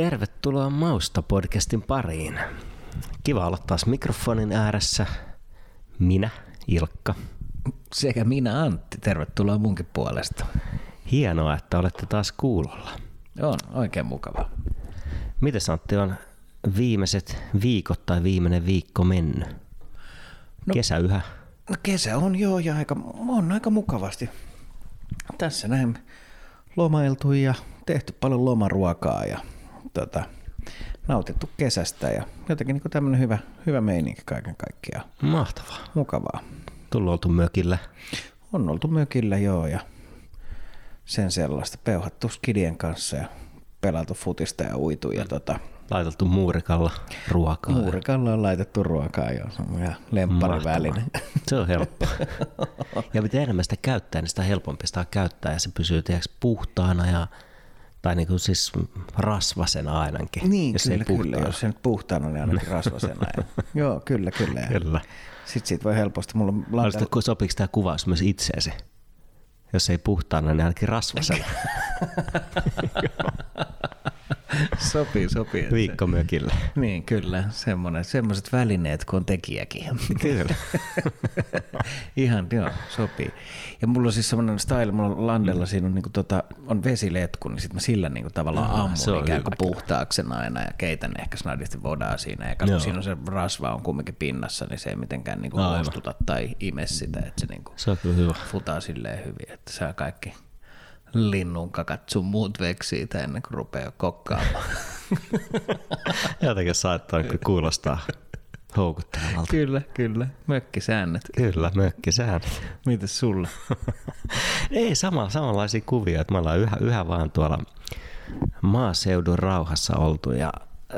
Tervetuloa Mausta-podcastin pariin. Kiva olla taas mikrofonin ääressä. Minä, Ilkka. Sekä minä Antti, tervetuloa munkin puolesta. Hienoa, että olette taas kuulolla. On, oikein mukava. Miten Antti on viimeiset viikot tai viimeinen viikko mennyt? No, Kesä yhä? No kesä on joo ja aika, on aika mukavasti. Tässä näin lomailtu ja tehty paljon lomaruokaa ja tota, nautittu kesästä ja jotenkin niin tämmöinen hyvä, hyvä meininki kaiken kaikkiaan. Mahtavaa. Mukavaa. Tullut oltu mökillä? On oltu mökillä joo ja sen sellaista peuhattu skidien kanssa ja pelattu futista ja uitu ja tota, Laitettu muurikalla ruokaa. Muurikalla on laitettu ruokaa jo, se on ihan lemppariväline. Se on helppo. ja mitä enemmän sitä käyttää, niin sitä helpompi sitä käyttää ja se pysyy tiedätkö, puhtaana ja tai niin kuin siis rasvasena ainakin. Niin, jos kyllä, ei kyllä. Jos se nyt puhtaana, niin ainakin rasvasena. joo, kyllä, kyllä. kyllä. Sitten siitä voi helposti. Mulla on lanta... Sopiiko tämä kuvaus myös itseesi? Jos ei puhtaana, niin ainakin rasvasena. sopii, sopii. Viikkomökillä. Niin, kyllä. Semmoinen, semmoiset välineet, kun on tekijäkin. Kyllä. Ihan, joo, sopii. Ja mulla on siis semmoinen style, mulla on landella, siinä on, niinku tota, on vesiletku, niin sitten mä sillä niinku tavallaan ammun se on ikään kuin puhtaaksena aina ja keitän ehkä snadisti vodaa siinä. Ja kun siinä on se rasva on kumminkin pinnassa, niin se ei mitenkään niinku muistuta tai ime sitä, että se, niinku se on kyllä hyvä. futaa silleen hyvin, että saa kaikki linnun kakat sun muut veksiitä ennen kuin rupeaa kokkaamaan. Jotenkin saattaa kuulostaa houkuttelevalta. Kyllä, kyllä. Mökkisäännöt. Kyllä, mökkisäännöt. Mitäs sulle? Ei, sama, samanlaisia kuvia, että me ollaan yhä, yhä vaan tuolla maaseudun rauhassa oltu ja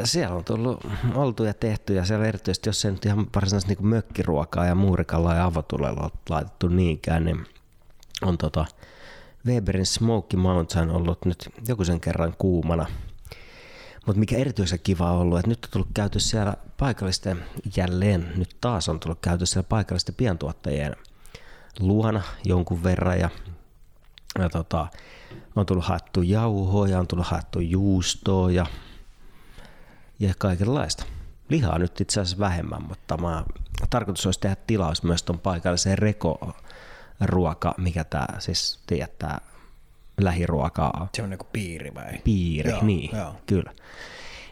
siellä on tullut oltu ja tehty ja siellä erityisesti, jos se nyt ihan varsinaisesti niin mökkiruokaa ja muurikalla ja avotulella laitettu niinkään, niin on tota, Weberin Smoky Mountain ollut nyt joku sen kerran kuumana. Mutta mikä erityisen kiva on ollut, että nyt on tullut käyty siellä paikallisten, jälleen nyt taas on tullut käyty siellä paikallisten pientuottajien luona jonkun verran ja, ja tota, on tullut haettu jauhoa ja on tullut haettu juustoa ja, ja kaikenlaista. Lihaa nyt itse asiassa vähemmän, mutta mä, tarkoitus olisi tehdä tilaus myös tuon paikalliseen reko ruoka, mikä tämä siis, tiedät, lähiruokaa. Se on niin piiri vai? Piiri, joo, niin, joo. kyllä.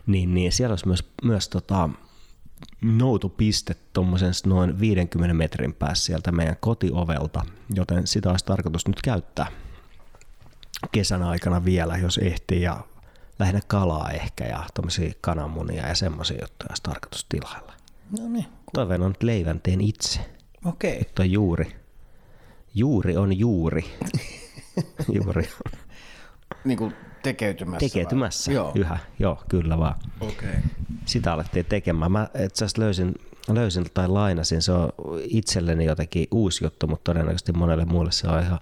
Niin, niin siellä olisi myös, myös tota, noutupiste tuommoisen noin 50 metrin päässä sieltä meidän kotiovelta, joten sitä olisi tarkoitus nyt käyttää kesän aikana vielä, jos ehtii, ja lähinnä kalaa ehkä ja tuommoisia kananmunia ja semmoisia juttuja olisi tarkoitus tilailla. No niin. Toiveen on, että leivän teen itse. Okei. Okay. Juuri Juuri on juuri. juuri on. Niin kuin tekeytymässä? Tekeytymässä, joo. yhä. Joo, kyllä vaan. Okay. Sitä alettiin tekemään. Mä itse asiassa löysin, löysin tai lainasin. Se on itselleni jotenkin uusi juttu, mutta todennäköisesti monelle muulle se on ihan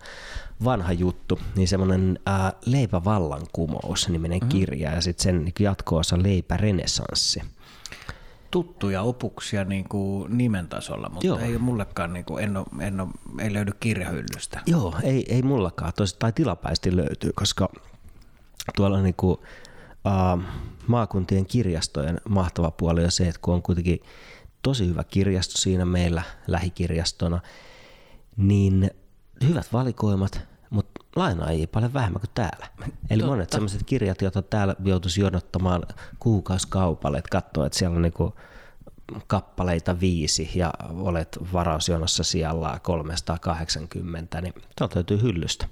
vanha juttu. Niin semmoinen ää, Leipävallankumous niminen mm-hmm. kirja ja sitten sen niin jatko-osa Leipärenesanssi tuttuja opuksia niin kuin nimen tasolla, mutta Joo. ei mullekaan, niin kuin, en ole, en ole, ei löydy kirjahyllystä. Joo, ei, ei mullakaan, tosi, tai tilapäisesti löytyy, koska tuolla niin kuin, uh, maakuntien kirjastojen mahtava puoli on se, että kun on kuitenkin tosi hyvä kirjasto siinä meillä lähikirjastona, niin hyvät valikoimat, lainaajia paljon vähemmän kuin täällä. Eli Totta. monet sellaiset kirjat, joita täällä joutuisi jonottamaan kuukausikaupalla, että katsoo, että siellä on niinku kappaleita viisi ja olet varausjonossa siellä 380, niin tuolta löytyy hyllystä.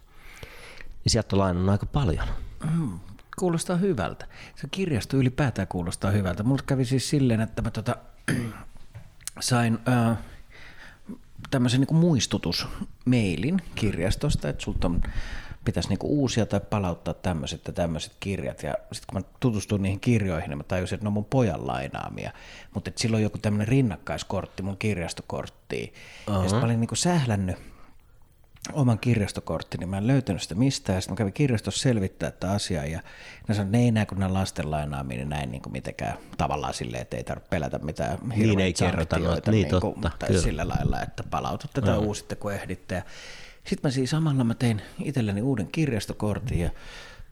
Ja sieltä on lainannut aika paljon. Mm, kuulostaa hyvältä. Se kirjasto ylipäätään kuulostaa hyvältä. Mulla kävi siis silleen, että mä tota, sain... Äh, tämmöisen niin muistutusmeilin kirjastosta, että sulta on, pitäisi niin uusia tai palauttaa tämmöiset ja tämmöiset kirjat. Ja sitten kun mä tutustuin niihin kirjoihin, niin mä tajusin, että ne on mun pojan lainaamia. Mutta silloin joku tämmöinen rinnakkaiskortti mun kirjastokorttiin. Uh-huh. Ja sitten mä olin niin sählännyt oman kirjastokorttini, niin mä en löytänyt sitä mistään, sitten mä kävin kirjastossa selvittää tätä asiaa, ja ne sanoivat, että ne ei näe, kun nämä lasten lainaaminen näin niin kuin mitenkään tavallaan silleen, että ei tarvitse pelätä mitään niin ei kerrota noita, niin, niin kuin, totta, tai kyllä. sillä lailla, että palautatte tätä uusitte, kun ehditte. Sitten mä siis samalla mä tein itselleni uuden kirjastokortin, ja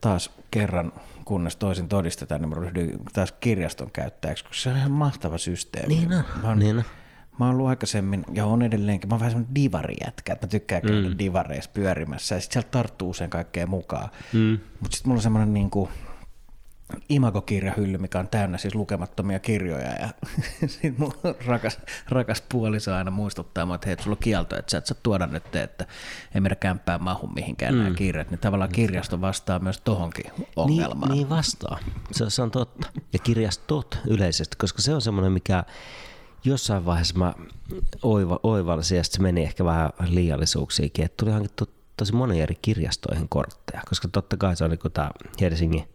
taas kerran, kunnes toisin todistetaan, niin mä ryhdyin taas kirjaston käyttäjäksi, koska se on ihan mahtava systeemi. Niin on, Mä oon, niin on. Mä oon ollut aikaisemmin, ja on edelleenkin, mä oon vähän semmoinen divarijätkä, että mä tykkään käydä mm. divareissa pyörimässä, ja sit sieltä tarttuu usein kaikkea mukaan. Mm. Mutta sitten mulla on semmoinen niin kuin, imagokirjahylly, mikä on täynnä siis lukemattomia kirjoja ja sitten mun rakas, rakas puoliso aina muistuttaa mua, että hei, sulla on kielto, että sä et saa tuoda nyt, että ei meidän kämppään mahu mihinkään mm. nämä kirjat, niin tavallaan kirjasto vastaa myös tohonkin ongelmaan. Niin, niin vastaa, se, se on totta. Ja kirjastot yleisesti, koska se on semmoinen, mikä jossain vaiheessa mä oiva, oivalsin, ja se meni ehkä vähän liiallisuuksiinkin, että tuli hankittu tosi moni eri kirjastoihin kortteja, koska totta kai se on niin tämä Helsingin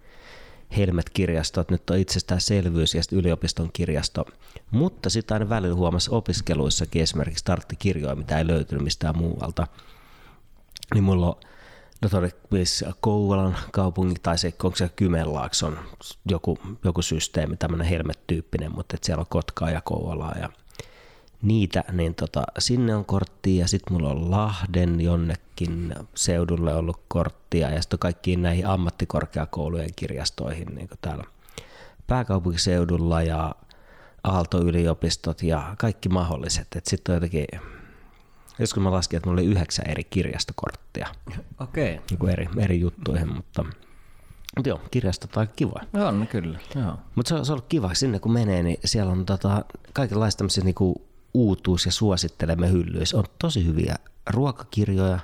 Helmet-kirjastot nyt on itsestäänselvyys ja yliopiston kirjasto. Mutta sitten aina välillä huomasi opiskeluissakin esimerkiksi starttikirjoja, mitä ei löytynyt mistään muualta. Niin mulla on no todennäköisesti Kouvolan kaupungin tai se, onko se Kymenlaakson joku, joku systeemi, tämmöinen Helmet-tyyppinen, mutta et siellä on Kotkaa ja Kouvolaa ja niitä, niin tota, sinne on korttia ja sitten mulla on Lahden jonnekin seudulle ollut korttia ja sitten kaikkiin näihin ammattikorkeakoulujen kirjastoihin niin täällä pääkaupunkiseudulla ja Aalto-yliopistot ja kaikki mahdolliset. Sitten on jotenkin, joskus mä laskin, että mulla oli yhdeksän eri kirjastokorttia. Okei. Okay. Niin eri, eri juttuihin, mutta mutta joo, kirjastot on kiva. On kyllä, joo. Mutta se, on, se on ollut kiva, sinne kun menee, niin siellä on tota, kaikenlaista tämmöisiä niinku uutuus- ja suosittelemme hyllyissä. On tosi hyviä ruokakirjoja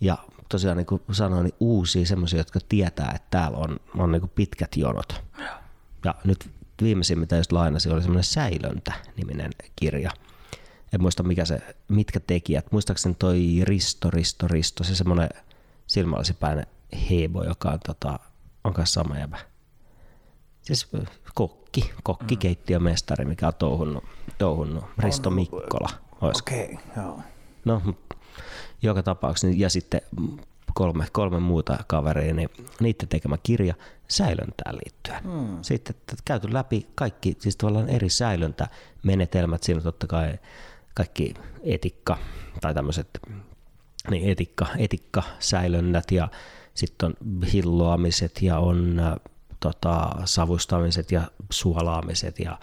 ja tosiaan niin kuin sanoin, niin uusia semmoisia, jotka tietää, että täällä on, on niin kuin pitkät jonot. Ja nyt viimeisin, mitä just lainasin, oli semmoinen Säilöntä-niminen kirja. En muista mikä se, mitkä tekijät. Muistaakseni toi Risto, Risto, Risto, se semmoinen silmällisipäinen Hebo, joka on, tota, on kanssa sama jäbä. Siis kokki, kokkikeittiömestari, mikä on touhunnut, touhunnut Risto Mikkola. Okei, okay, joo. No, joka tapauksessa, niin- ja sitten kolme, kolme muuta kaveria, niin niiden tekemä kirja säilöntään liittyen. Hmm. Sitten käyty läpi kaikki, siis tavallaan eri säilöntämenetelmät, siinä totta kai kaikki etikka tai tämmöiset niin etikka, etikka säilönnät ja sitten on hilloamiset ja on tota, savustamiset ja suolaamiset ja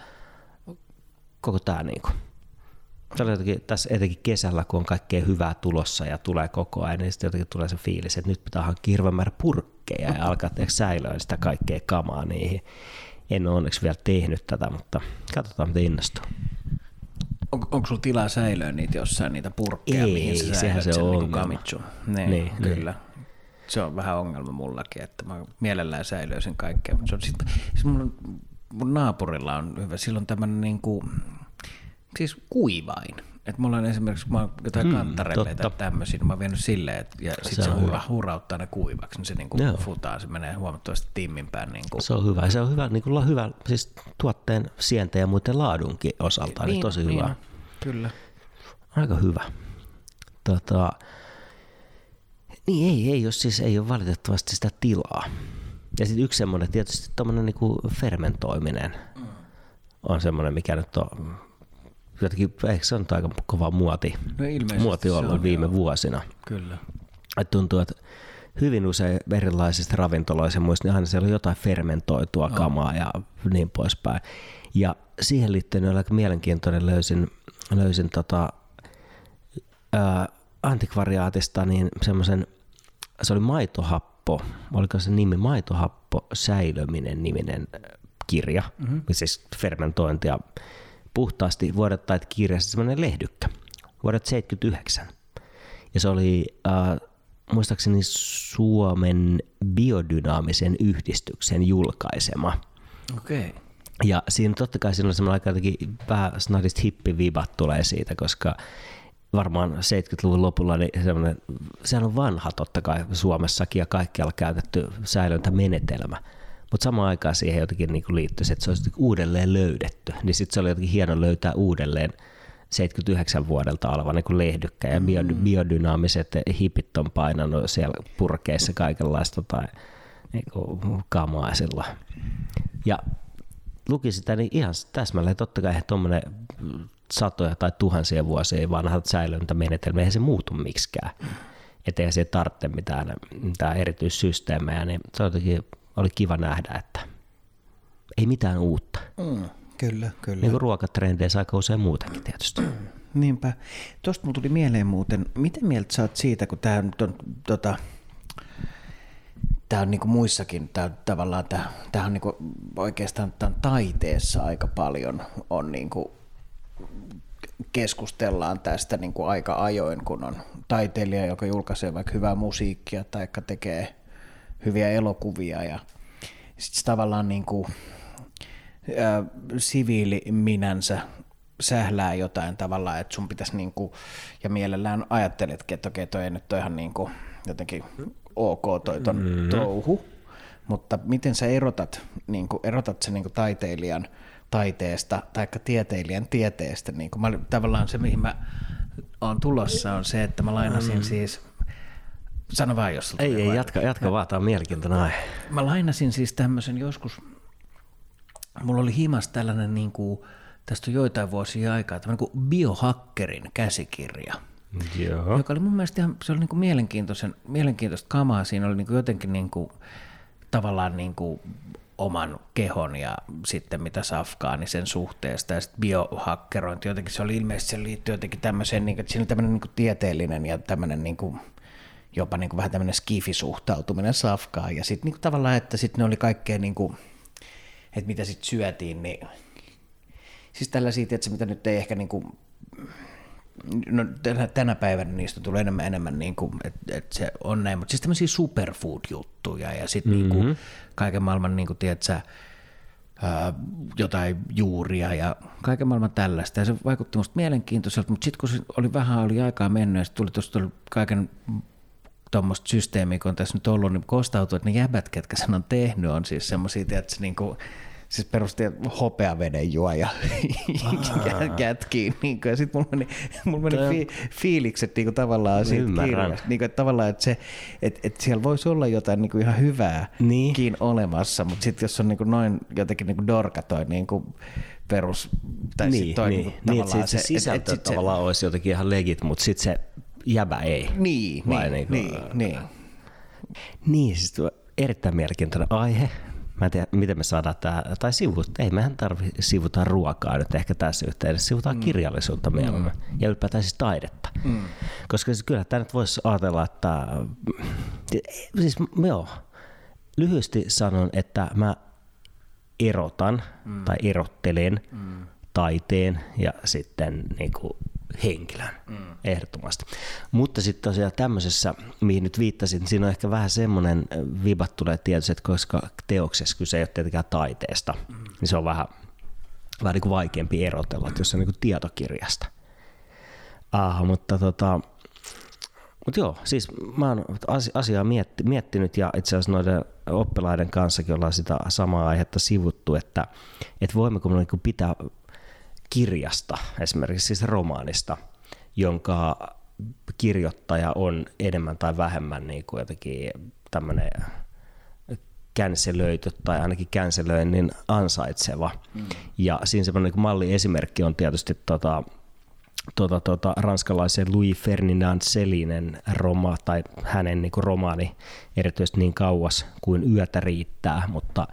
koko tämä. Se oli jotenkin, tässä etenkin kesällä, kun on kaikkea hyvää tulossa ja tulee koko ajan, niin sitten jotenkin tulee se fiilis, että nyt pitää hankkia hirveän määrä purkkeja ja alkaa säilöä sitä kaikkea kamaa niihin. En ole onneksi vielä tehnyt tätä, mutta katsotaan miten innostuu. On, onko sulla tilaa säilöä niitä jossain, niitä purkkeja, Ei, mihin sä sehän se on ongelma. kamitsun? Niin, Niin, niin, kyllä. Se on vähän ongelma mullakin, että mä mielellään säilöisin kaikkea. Mutta se on sit, siis mun, mun naapurilla on hyvä, sillä on tämmöinen niinku, siis kuivain. Että mulla on esimerkiksi, kun mä oon jotain Hmm, kantarelleita totta. tai tämmöisiä, niin mä oon vienyt silleen, että ja sit Se se, hura, hurauttaa ne kuivaksi, niin se niinku Joo. futaa, se menee huomattavasti timminpäin. Niinku. Se on hyvä. Se on hyvä, niin kuin hyvä siis tuotteen sienten ja muiden laadunkin osalta, niin, niin tosi hyvä. on. Kyllä. Aika hyvä. Tota, niin ei, ei, jos siis ei ole valitettavasti sitä tilaa. Ja sitten yksi semmoinen, tietysti tuommoinen niinku fermentoiminen on semmoinen, mikä nyt on jotenkin, ehkä se on aika kova muoti, No muoti ollut on, viime joo. vuosina. Kyllä. Et tuntuu, että hyvin usein erilaisista ravintoloissa muista, niin aina siellä on jotain fermentoitua kamaa ja niin poispäin. Ja siihen liittyen oli aika mielenkiintoinen, löysin, löysin tota, ää, antikvariaatista niin semmoisen, se oli maitohappo, oliko se nimi maitohappo säilöminen niminen kirja, mm-hmm. siis fermentointia puhtaasti vuodet tai kirjasta semmoinen lehdykkä vuodet 79. Ja se oli äh, muistaakseni Suomen biodynaamisen yhdistyksen julkaisema. Okei. Okay. Ja siinä totta kai siinä on semmoinen aika jotenkin vähän snadist hippivibat tulee siitä, koska varmaan 70-luvun lopulla niin semmoinen, sehän on vanha totta kai Suomessakin ja kaikkialla käytetty säilöntämenetelmä. Mutta samaan aikaan siihen jotenkin niin liittyy se, että se olisi jotenkin uudelleen löydetty. Niin sitten se oli jotenkin hieno löytää uudelleen 79 vuodelta oleva niin lehdykkä ja bio, biodynaamiset hipit on painanut siellä purkeissa kaikenlaista tai niin kuin kamaa sillä. Ja luki sitä, niin ihan täsmälleen totta kai tuommoinen satoja tai tuhansia vuosia vanhat säilöntämenetelmä, eihän se muutu miksikään. ettei siihen tarvitse mitään, mitään erityissysteemejä, niin se jotenkin oli kiva nähdä, että ei mitään uutta. Mm, kyllä, kyllä. Niin kuin ruokatrendeissä aika usein muutenkin tietysti. Niinpä. Tuosta mulla tuli mieleen muuten, miten mieltä sä oot siitä, kun tämä on tota, tämä on niinku muissakin, tää, tavallaan tämä, tää on niinku oikeastaan tämän taiteessa aika paljon on niinku, keskustellaan tästä niinku aika ajoin, kun on taiteilija, joka julkaisee vaikka hyvää musiikkia tai tekee hyviä elokuvia ja sitten tavallaan niinku, ä, siviili minänsä sählää jotain tavallaan, että sun pitäisi niinku, ja mielellään ajatteletkin, että okei toi ei nyt ole ihan niinku, jotenkin ok toi ton mm. touhu, mutta miten sä erotat, niin kuin, erotat sen niin kuin taiteilijan taiteesta tai tieteilijän tieteestä? Niin kuin mä, tavallaan se, mihin mä oon tulossa, on se, että mä lainasin mm. siis Sano vaan, jos Ei, ei, jatka, jatka vaan, tämä on mielenkiintoinen aihe. Mä lainasin siis tämmöisen joskus, mulla oli himas tällainen, niin kuin, tästä on joitain vuosia aikaa, tämmöinen kuin biohakkerin käsikirja – Joo. joka oli mun mielestä ihan, se oli niin kuin mielenkiintoisen, mielenkiintoista kamaa. Siinä oli niin kuin jotenkin niin kuin, tavallaan niin kuin oman kehon ja sitten mitä safkaa, niin sen suhteesta ja sitten biohakkerointi, jotenkin se oli ilmeisesti, se liittyy jotenkin tämmöiseen, niin kuin, että siinä oli tämmöinen niin kuin tieteellinen ja tämmöinen niin kuin, jopa niin kuin vähän tämmöinen skifisuhtautuminen safkaan ja sitten niin tavallaan, että sitten ne oli kaikkea niin kuin, että mitä sitten syötiin, niin siis tällaisia, että mitä nyt ei ehkä niin kuin, no, tänä päivänä niistä tulee enemmän enemmän, niin kuin, että, että se on näin, mutta siis tämmöisiä superfood-juttuja ja sitten mm-hmm. niin kuin, kaiken maailman, niin kuin, tiedätkö, ää, jotain juuria ja kaiken maailman tällaista. Ja se vaikutti musta mielenkiintoiselta, mutta sitten kun oli vähän oli aikaa mennyt ja sitten tuli tuosta kaiken tuommoista systeemiä, kun on tässä nyt ollut, niin kostautui, että ne jäbät, ketkä sen on tehnyt, on siis semmoisia, että niin kuin, siis perusti hopeaveden juoja jätkiin. Niin kuin, ja sitten mulla meni, mulla meni fi, fiilikset niin kuin, tavallaan siitä kirjasta. Niin kuin, että tavallaan, että, se, että, että siellä voisi olla jotain niin kuin ihan hyvääkin niin. olemassa, mutta sitten jos on niin kuin, noin jotenkin niin kuin dorka toi niin kuin, perus, tai niin, toi niin, niin, niin että se, se sisältö et, et tavallaan se, olisi jotenkin ihan legit, mutta sitten se jäbä ei. Niin, Vai niin, niin, niin, niin. Niin, siis erittäin mielenkiintoinen aihe. Mä en tiedä, miten me saadaan tämä, tai sivut, ei mehän tarvi sivuta ruokaa nyt ehkä tässä yhteydessä, sivutaan mm. kirjallisuutta mieluummin mm. ja ylipäätään siis taidetta. Mm. Koska siis kyllä tämä nyt voisi ajatella, että siis joo, lyhyesti sanon, että mä erotan mm. tai erottelen mm. taiteen ja sitten niin kuin henkilön, mm. ehdottomasti. Mutta sitten tosiaan tämmöisessä, mihin nyt viittasin, siinä on ehkä vähän semmoinen vibat tulee tietysti, että koska teoksessa kyse ei ole tietenkään taiteesta, mm. niin se on vähän, vähän niin kuin vaikeampi erotella, että jos se on niin kuin tietokirjasta. Ah, mutta tota, mutta joo, siis mä oon asiaa mietti, miettinyt ja itse asiassa noiden oppilaiden kanssakin ollaan sitä samaa aihetta sivuttu, että, että voimmeko me niin pitää kirjasta, esimerkiksi siis romaanista, jonka kirjoittaja on enemmän tai vähemmän niin kuin jotenkin tämmöinen känselöity tai ainakin känselöinnin ansaitseva. Mm. Ja siinä semmoinen niin malliesimerkki on tietysti tota, tota, tota, ranskalaisen Louis Ferdinand Selinen roma, tai hänen niin kuin romaani erityisesti niin kauas kuin yötä riittää, mutta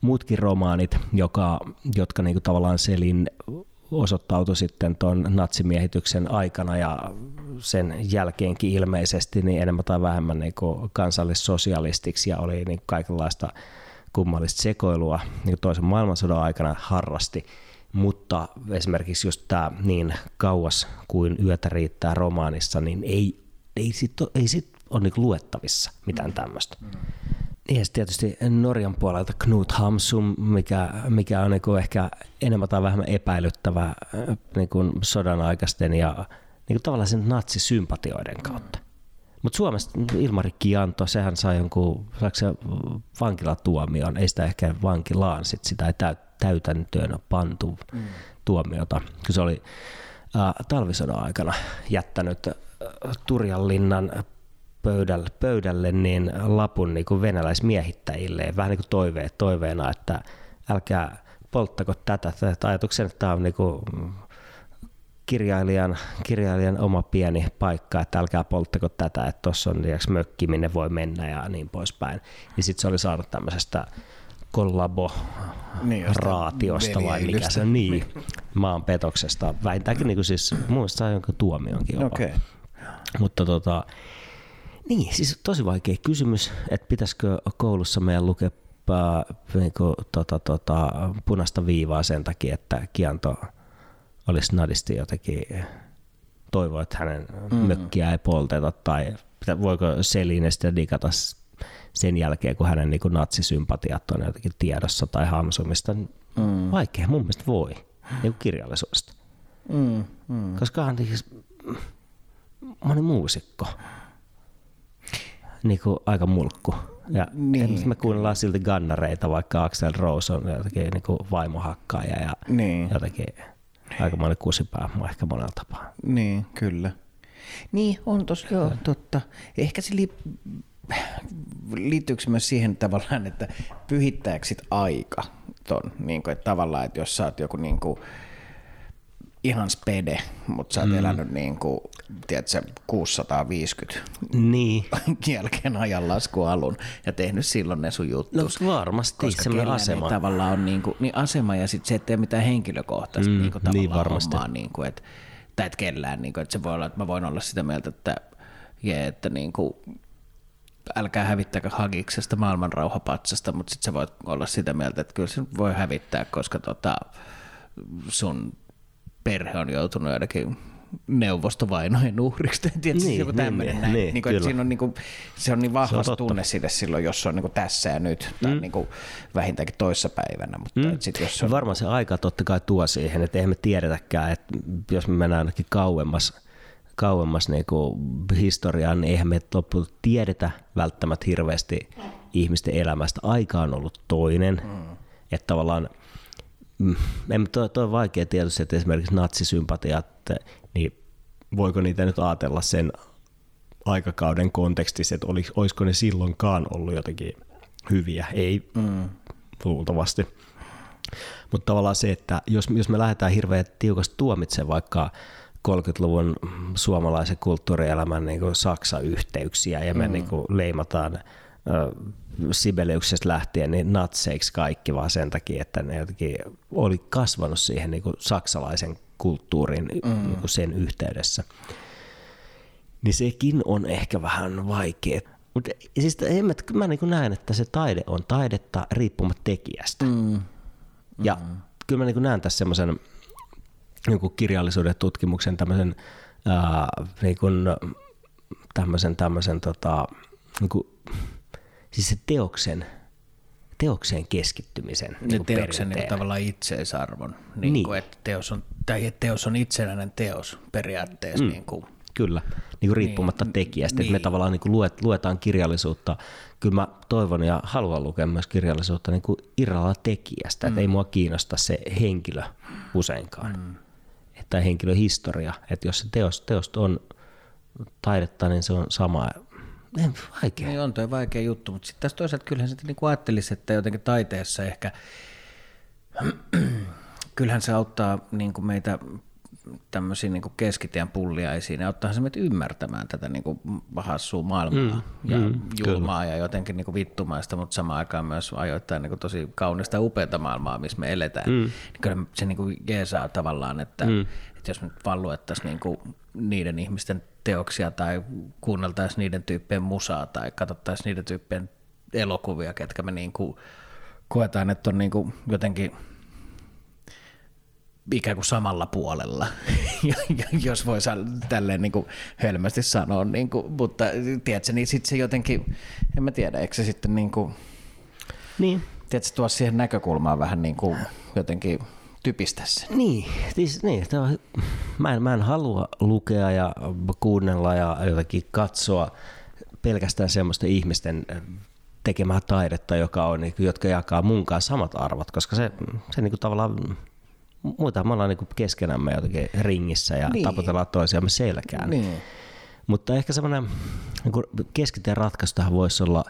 muutkin romaanit, joka, jotka niin tavallaan Selin osoittautui sitten tuon natsimiehityksen aikana ja sen jälkeenkin ilmeisesti niin enemmän tai vähemmän niin kansallissosialistiksi ja oli niin kaikenlaista kummallista sekoilua niin toisen maailmansodan aikana harrasti. Mutta esimerkiksi just tämä niin kauas kuin yötä riittää romaanissa, niin ei, ei sit ole, ei sit ole niin luettavissa mitään tämmöistä. Ja tietysti Norjan puolelta Knut Hamsum, mikä, mikä on niin ehkä enemmän tai vähemmän epäilyttävä niin kuin sodan aikaisten ja niin kuin tavallaan sen natsisympatioiden kautta. Mutta Suomessa Ilmari Kianto, sehän sai jonkun se vankilatuomion, ei sitä ehkä vankilaan, sit sitä ei täytäntöön pantu mm. tuomiota, kun se oli äh, talvisodan aikana jättänyt äh, Turjanlinnan pöydälle, pöydälle niin lapun niin kuin venäläismiehittäjille, vähän niin kuin toive, toiveena, että älkää polttako tätä, tätä ajatuksen, että tämä on niin kuin kirjailijan, kirjailijan oma pieni paikka, että älkää polttako tätä, että tuossa on tiiäks, mökki, minne voi mennä ja niin poispäin. Niin sitten se oli saanut tämmöisestä kollaboraatiosta Niin, vai mikä se on, niin, maanpetoksesta. Vähintäänkin niin kuin siis, muista saa jonkun tuomionkin jopa. Okei. Mutta tota, niin, siis tosi vaikea kysymys, että pitäisikö koulussa meidän lukea ää, niinku, tota, tota, punaista viivaa sen takia, että Kianto olisi nadisti jotenkin toivoa, että hänen mm. mökkiä ei polteta tai voiko Seline sitten digata sen jälkeen, kun hänen niin natsisympatiat on jotenkin tiedossa tai hamsumista. Mm. Vaikea, mun mielestä voi, niin kirjallisuudesta. Mm, mm. Koska hän siis, moni muusikko, niin kuin aika mulkku. Ja Niin, niin, me kuunnellaan silti gannareita, vaikka Axel Rose on jotenkin niin kuin vaimohakkaaja ja Niin. jotenkin aika monen kusipää ehkä monella tapaa. Niin, kyllä. Niin, on tosi joo, totta. Ehkä se li- liittyykö myös siihen tavallaan, että pyhittääkö sit aika ton, niin kuin, että tavallaan, että jos sä oot joku niin kuin, ihan spede, mutta sä oot mm. elänyt niin kuin, tiedätkö, 650 Niin, jälkeen ajanlasku alun ja tehnyt silloin ne sun no juttus. varmasti koska semmoinen asema. Tavallaan on niinku, niin asema ja sitten se, ettei mitään henkilökohtaista Mm, niinku niin tavallaan varmasti. hommaa, niinku, et, tai et kellään, niinku, että se voi olla, että mä voin olla sitä mieltä, että, jee, että niinku, älkää hävittäkö Hagiksesta maailman rauhapatsasta, mutta sitten sä voit olla sitä mieltä, että kyllä se voi hävittää, koska tota, sun perhe on joutunut joidenkin neuvostovainojen uhriksi. Tiedätkö, Niin, niin, joku niin, tämmöinen niin, näin. niin, niin kuin, siinä on, niin kuin, se on niin vahva tunne sille silloin, jos se on niin kuin tässä ja nyt, tai mm. niin kuin vähintäänkin toissa päivänä. Mutta mm. sit, jos se on, Varmaan se aika totta kai tuo siihen, että eihän me tiedetäkään, että jos me mennään ainakin kauemmas, kauemmas niin kuin historiaan, niin eihän me lopulta tiedetä välttämättä hirveästi ihmisten elämästä. Aika on ollut toinen, mm. että tavallaan en, toi, toi on vaikea tietysti, että esimerkiksi natsisympatiat, niin voiko niitä nyt ajatella sen aikakauden kontekstissa, että oli, olisiko ne silloinkaan ollut jotenkin hyviä? Ei mm. luultavasti. Mutta tavallaan se, että jos, jos me lähdetään hirveän tiukasti tuomitsemaan vaikka 30-luvun suomalaisen kulttuurielämän niin kuin Saksa-yhteyksiä ja me mm. niin kuin leimataan ö, Sibeliuksesta lähtien niin natseiksi kaikki vaan sen takia, että ne jotenkin oli kasvanut siihen niin kuin saksalaisen kulttuurin mm. niin kuin sen yhteydessä. Niin sekin on ehkä vähän vaikea. Mutta siis en mä, niin kuin näen, että se taide on taidetta riippumatta tekijästä. Mm. Ja kyllä mä niin näen tässä semmoisen jonkun kirjallisuuden tutkimuksen tämmöisen ää, niin kuin, tämmöisen, tämmöisen tota, niin kuin, siis se teoksen, teokseen keskittymisen niin teoksen niin kuin tavallaan itseisarvon, niin, Niin. Kuin, että teos on, tai että teos on itsenäinen teos periaatteessa. Mm. Niin kuin, Kyllä, niin kuin riippumatta niin, tekijästä. Niin. Me niin. tavallaan niin kuin luet, luetaan kirjallisuutta. Kyllä mä toivon ja haluan lukea myös kirjallisuutta niin kuin irralla tekijästä. Mm. Että ei mua kiinnosta se henkilö useinkaan. Mm. Tai henkilöhistoria. Että jos se teos, teos on taidetta, niin se on sama. En, vaikea. Niin on toi vaikea juttu, mutta sitten tässä toisaalta kyllähän sitten niin ajattelisi, että jotenkin taiteessa ehkä, kyllähän se auttaa niin kuin meitä tämmöisiä niin keskitien pulliaisiin ja auttaa se meitä ymmärtämään tätä niin hassua maailmaa mm, ja mm, julmaa ja jotenkin niin vittumaista, mutta samaan aikaan myös ajoittain niin kuin tosi kaunista ja upeata maailmaa, missä me eletään. Mm. Niin kyllä se niin jeesaa tavallaan, että, mm. että jos me nyt vaan luettaisiin niin kuin niiden ihmisten teoksia tai kuunneltaisiin niiden tyyppien musaa tai katsottaisiin niiden tyyppien elokuvia, ketkä me niin kuin koetaan, että on niin kuin jotenkin ikään kuin samalla puolella, jos voi tälleen niin kuin hölmästi sanoa, niin kuin, mutta tiedätkö, niin sitten se jotenkin, en mä tiedä, eikö se sitten niin kuin, Niin. tiedätkö, tuo siihen näkökulmaan vähän niin kuin jotenkin typistä sen. Niin, siis, niin tämä on, mä, en, mä en halua lukea ja kuunnella ja jotenkin katsoa pelkästään semmoista ihmisten tekemää taidetta, joka on, niin jotka jakaa mun kanssa samat arvot, koska se, se niin kuin tavallaan muuta me ollaan niin kuin keskenämme jotenkin ringissä ja Niin. niin. taputellaan toisiamme selkään. Niin. Mutta ehkä semmoinen niin keskitien ratkaisu tähän voisi olla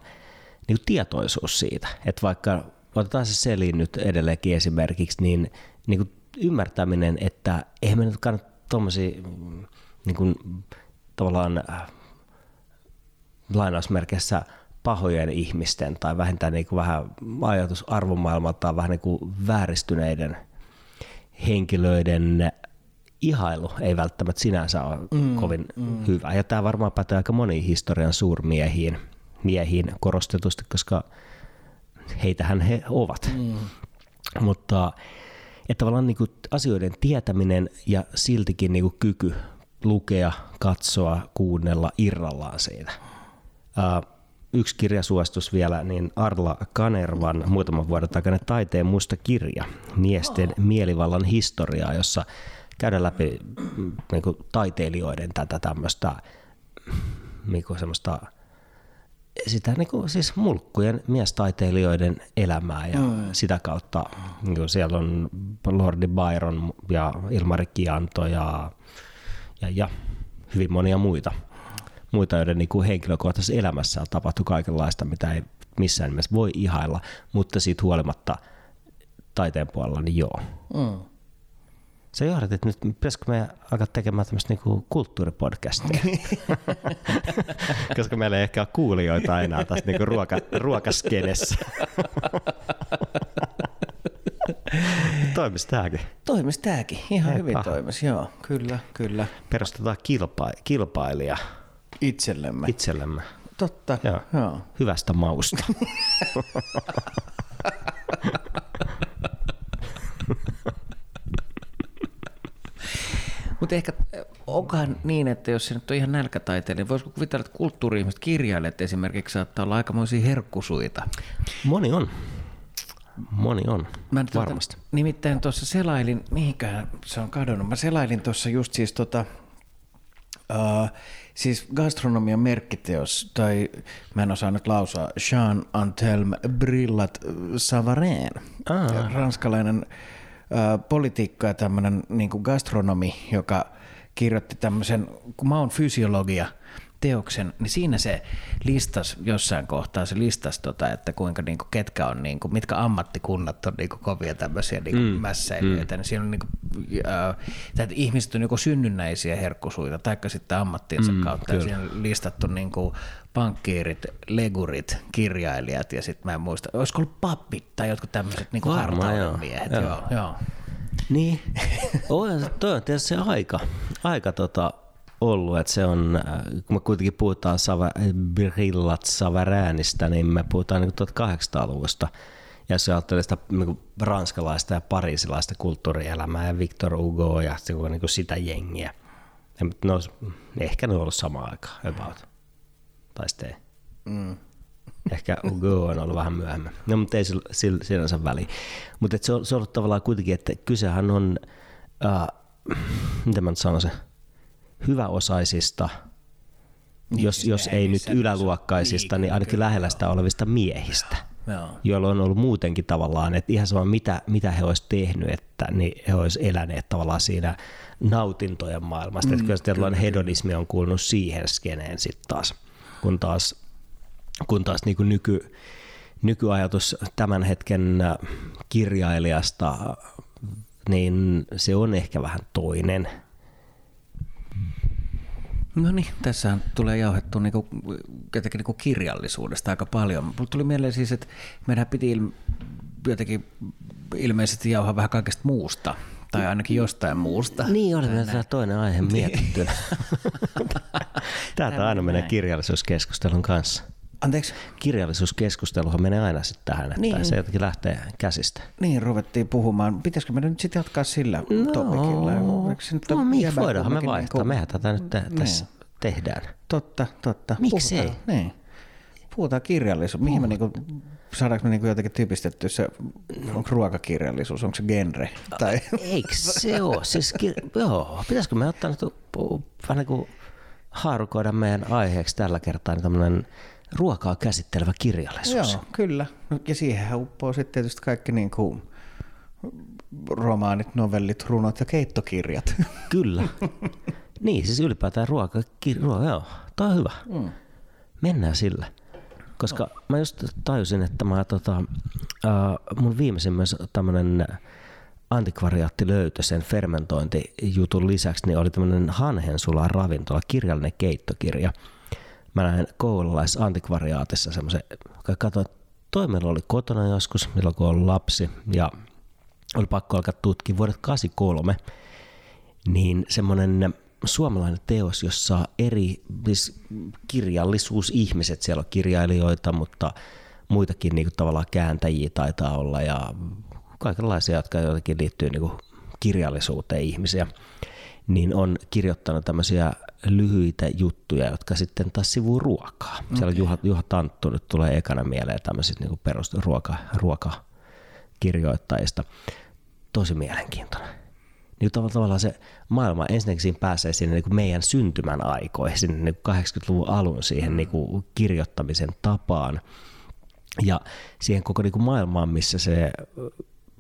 niin kuin tietoisuus siitä, että vaikka otetaan se selin nyt edelleenkin esimerkiksi, niin, niin kuin ymmärtäminen, että eihän me nyt kannata tuommoisia mm, niin kuin, tavallaan äh, lainausmerkeissä pahojen ihmisten tai vähintään niin kuin vähän ajatus arvomaailmaltaan vähän niin kuin vääristyneiden henkilöiden ihailu ei välttämättä sinänsä ole mm, kovin mm. hyvä. Ja tämä varmaan pätee aika moniin historian suurmiehiin miehiin korostetusti, koska heitähän he ovat. Mm. Mutta että tavallaan niin kuin asioiden tietäminen ja siltikin niin kuin kyky lukea, katsoa, kuunnella irrallaan siitä. Uh, yksi kirjasuostus vielä, niin Arla Kanervan muutaman vuoden takainen taiteen musta kirja, miesten mielivallan historiaa, jossa käydään läpi mm, niin kuin taiteilijoiden tätä tämmöistä niin kuin semmoista sitä niin kuin, siis mulkkujen miestaiteilijoiden elämää ja mm. sitä kautta niin kuin siellä on Lordi Byron ja Ilmari Kianto ja, ja, ja hyvin monia muita, muita joiden niin kuin henkilökohtaisessa elämässä on tapahtunut kaikenlaista, mitä ei missään nimessä voi ihailla, mutta siitä huolimatta taiteen puolella niin joo. Mm. Sä johdat, että nyt pitäisikö me alkaa tekemään tämmöistä niinku kulttuuripodcastia? Koska meillä ei ehkä ole kuulijoita enää tästä niinku ruoka, ruokaskenessä. toimis tääkin. Toimis tääkin, ihan Eipä. hyvin toimis, joo, kyllä, kyllä. Perustetaan kilpa, kilpailija. Itsellemme. Itsellemme. Totta, joo. joo. Hyvästä mausta. Mutta ehkä onkohan niin, että jos se nyt on ihan nälkätaiteilija, niin voisiko kuvitella, että kulttuuri-ihmiset, kirjailijat esimerkiksi saattaa olla aikamoisia herkkusuita? Moni on. Moni on, Mä nyt varmasti. Tuota, nimittäin tuossa selailin, mihinkään se on kadonnut, mä selailin tuossa just siis tota, uh, siis gastronomian merkkiteos, tai mä en osaa nyt lausua, Jean Antelme Brillat Savarin, ah. ranskalainen politiikka ja tämmöinen niin gastronomi, joka kirjoitti tämmöisen, kun mä oon fysiologia, teoksen, niin siinä se listas jossain kohtaa, se listas, tota, että kuinka niinku, ketkä on, niinku, mitkä ammattikunnat on niinku, kovia tämmöisiä niinku, mm. mässäilijöitä, mm. niin siinä on niinku, äh, että ihmiset on joko synnynnäisiä herkkusuita, taikka sitten ammattiinsa mm, kautta, kyllä. ja siinä on listattu niinku, pankkiirit, legurit, kirjailijat, ja sitten mä en muista, olisiko ollut pappit tai jotkut tämmöiset niinku, miehet, joo. joo. joo. Niin, on, toi on tietysti se aika, aika tota, ollut, että se on, äh, kun me kuitenkin puhutaan Sava, Brillat Savaräänistä, niin me puhutaan niin 1800-luvusta. Ja jos ajattelee sitä niin ranskalaista ja parisilaista kulttuurielämää ja Victor Hugo ja niin kuin sitä jengiä. Ja olisi, ehkä ne on ollut samaan aikaan, about. Tai sitten mm. Ehkä Hugo on ollut vähän myöhemmin. No, mutta ei sinänsä väliin. Mutta se on, se on ollut tavallaan kuitenkin, että kysehän on, äh, mitä mä nyt sanoisin, hyväosaisista, niin, jos, jos ei nyt yläluokkaisista, niin ainakin lähellä sitä olevista miehistä, Joo. joilla on ollut muutenkin tavallaan, että ihan sama mitä, mitä he olisivat tehnyt, että niin he olisivat eläneet tavallaan siinä nautintojen maailmasta. Mm, että kyllä hedonismi on kuulunut siihen skeneen sitten taas, kun taas, kun taas niin kuin nyky, nykyajatus tämän hetken kirjailijasta, niin se on ehkä vähän toinen – No niin, tässä tulee jauhettu niinku, jotenkin niinku kirjallisuudesta aika paljon. Mulle tuli mieleen siis, että meidän piti il, jotenkin ilmeisesti jauhaa vähän kaikesta muusta. Tai ainakin jostain muusta. Niin, oli vielä toinen aihe niin. mietitty. Täältä aina menee kirjallisuuskeskustelun kanssa. Anteeksi? Kirjallisuuskeskusteluhan menee aina sitten tähän, että niin. se jotenkin lähtee käsistä. Niin, ruvettiin puhumaan. Pitäisikö me nyt sitten jatkaa sillä no, topikilla? No, niin, voidaanhan me vaihtaa. Niin Mehän tätä nyt te- niin. tässä tehdään. Totta, totta. Miksei? Niin. Puhutaan kirjallisuus. Mihin me niinku, saadaanko me niinku jotenkin tyypistetty se, onko ruokakirjallisuus, onko se genre? Tai? Eikö se ole? Siis, joo, pitäisikö me ottaa nyt vähän niin kuin haarukoida meidän aiheeksi tällä kertaa niin tämmöinen ruokaa käsittelevä kirjallisuus. Joo, kyllä. Ja siihen uppoo sitten tietysti kaikki niin kuin romaanit, novellit, runot ja keittokirjat. Kyllä. niin, siis ylipäätään ruoka, ruoka joo, tää on hyvä. Mm. Mennään sillä. Koska no. mä just tajusin, että mä tota, uh, mun viimeisin myös tämmönen antikvariaatti löytö sen fermentointijutun lisäksi, niin oli tämmöinen Hanhensula ravintola, kirjallinen keittokirja. Mä näin koululais antikvariaatissa semmoisen, katsoin, toi meillä oli kotona joskus, milloin kun oli lapsi, ja oli pakko alkaa tutkia vuodet 83, niin semmoinen suomalainen teos, jossa eri siis kirjallisuusihmiset, siellä on kirjailijoita, mutta muitakin niin kuin tavallaan kääntäjiä taitaa olla ja kaikenlaisia, jotka jotenkin liittyy niin kuin kirjallisuuteen ihmisiä, niin on kirjoittanut tämmöisiä lyhyitä juttuja, jotka sitten taas sivuu ruokaa. Okay. Siellä on Juha, Juha Tanttu nyt tulee ekana mieleen tämmöisistä niin perusruoka, ruokakirjoittajista. Tosi mielenkiintoinen niin tavallaan se maailma ensinnäkin siinä pääsee sinne niin kuin meidän syntymän aikoihin, sinne niin kuin 80-luvun alun siihen niin kuin kirjoittamisen tapaan. Ja siihen koko niin kuin maailmaan, missä se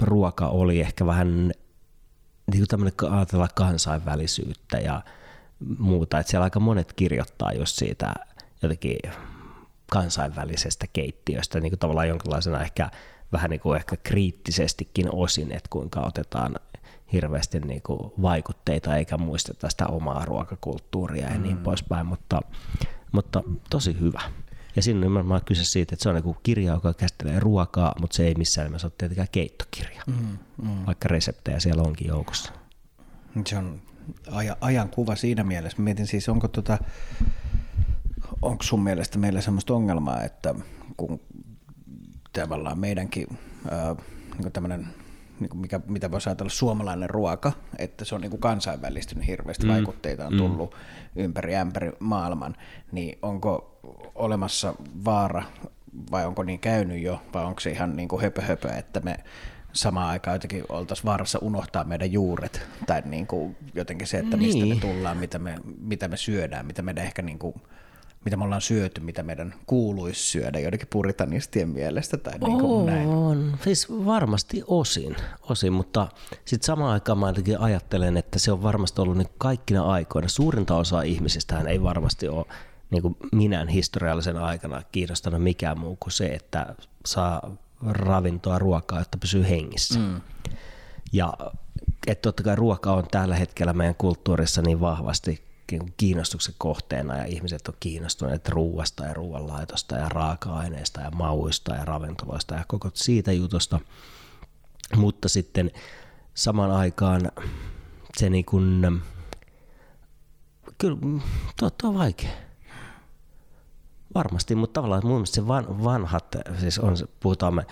ruoka oli ehkä vähän niin kuin tämmöinen ajatella kansainvälisyyttä ja muuta, että siellä aika monet kirjoittaa just siitä jotenkin kansainvälisestä keittiöstä niin kuin tavallaan jonkinlaisena ehkä vähän niin kuin ehkä kriittisestikin osin, että kuinka otetaan hirveästi niin kuin vaikutteita eikä muisteta sitä omaa ruokakulttuuria ja niin mm. niin poispäin, mutta, mutta tosi hyvä. Ja siinä on nimenomaan kyse siitä, että se on niin kirja, joka käsittelee ruokaa, mutta se ei missään nimessä ole tietenkään keittokirja, mm, mm. vaikka reseptejä siellä onkin joukossa. Se on ajan, ajan kuva siinä mielessä. Mietin siis, onko, tota, onko sun mielestä meillä sellaista ongelmaa, että kun tavallaan meidänkin ää, niin tämmöinen mikä, mitä voisi ajatella suomalainen ruoka, että se on niin kuin kansainvälistynyt hirveästi, mm. vaikutteita on mm. tullut mm. ympäri ämpäri maailman, niin onko olemassa vaara vai onko niin käynyt jo, vai onko se ihan niin kuin höpö, höpö että me samaan aikaan jotenkin oltaisiin vaarassa unohtaa meidän juuret, tai niin kuin jotenkin se, että mistä niin. me tullaan, mitä me, mitä me syödään, mitä meidän ehkä niin kuin mitä me ollaan syöty, mitä meidän kuuluisi syödä joidenkin puritanistien mielestä tai niin kuin on, näin. On, siis varmasti osin, osin mutta sitten samaan aikaan mä ajattelen, että se on varmasti ollut niin kaikkina aikoina. Suurinta osaa ihmisistä ei varmasti ole niin kuin minään historiallisen aikana kiinnostanut mikään muu kuin se, että saa ravintoa, ruokaa, että pysyy hengissä. Mm. Ja että totta kai ruoka on tällä hetkellä meidän kulttuurissa niin vahvasti kiinnostuksen kohteena ja ihmiset on kiinnostuneet ruuasta ja ruoanlaitosta ja raaka-aineista ja mauista ja ravintoloista ja koko siitä jutusta. Mutta sitten samaan aikaan se niin kuin, kyllä tuo, tuo on vaikea. Varmasti, mutta tavallaan mun mielestä se van, vanhat, siis on, puhutaan me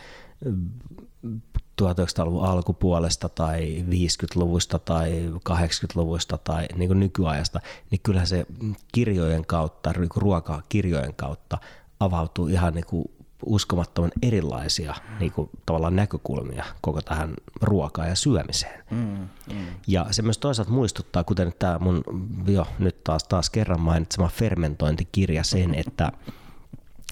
1900-luvun alkupuolesta tai 50-luvusta tai 80-luvusta tai niin kuin nykyajasta, niin kyllähän se kirjojen kautta, niin ruokakirjojen kautta avautuu ihan niin kuin uskomattoman erilaisia niin kuin, tavallaan näkökulmia koko tähän ruokaan ja syömiseen. Mm, mm. Ja se myös toisaalta muistuttaa, kuten tämä mun jo nyt taas, taas kerran mainitsema fermentointikirja sen, että,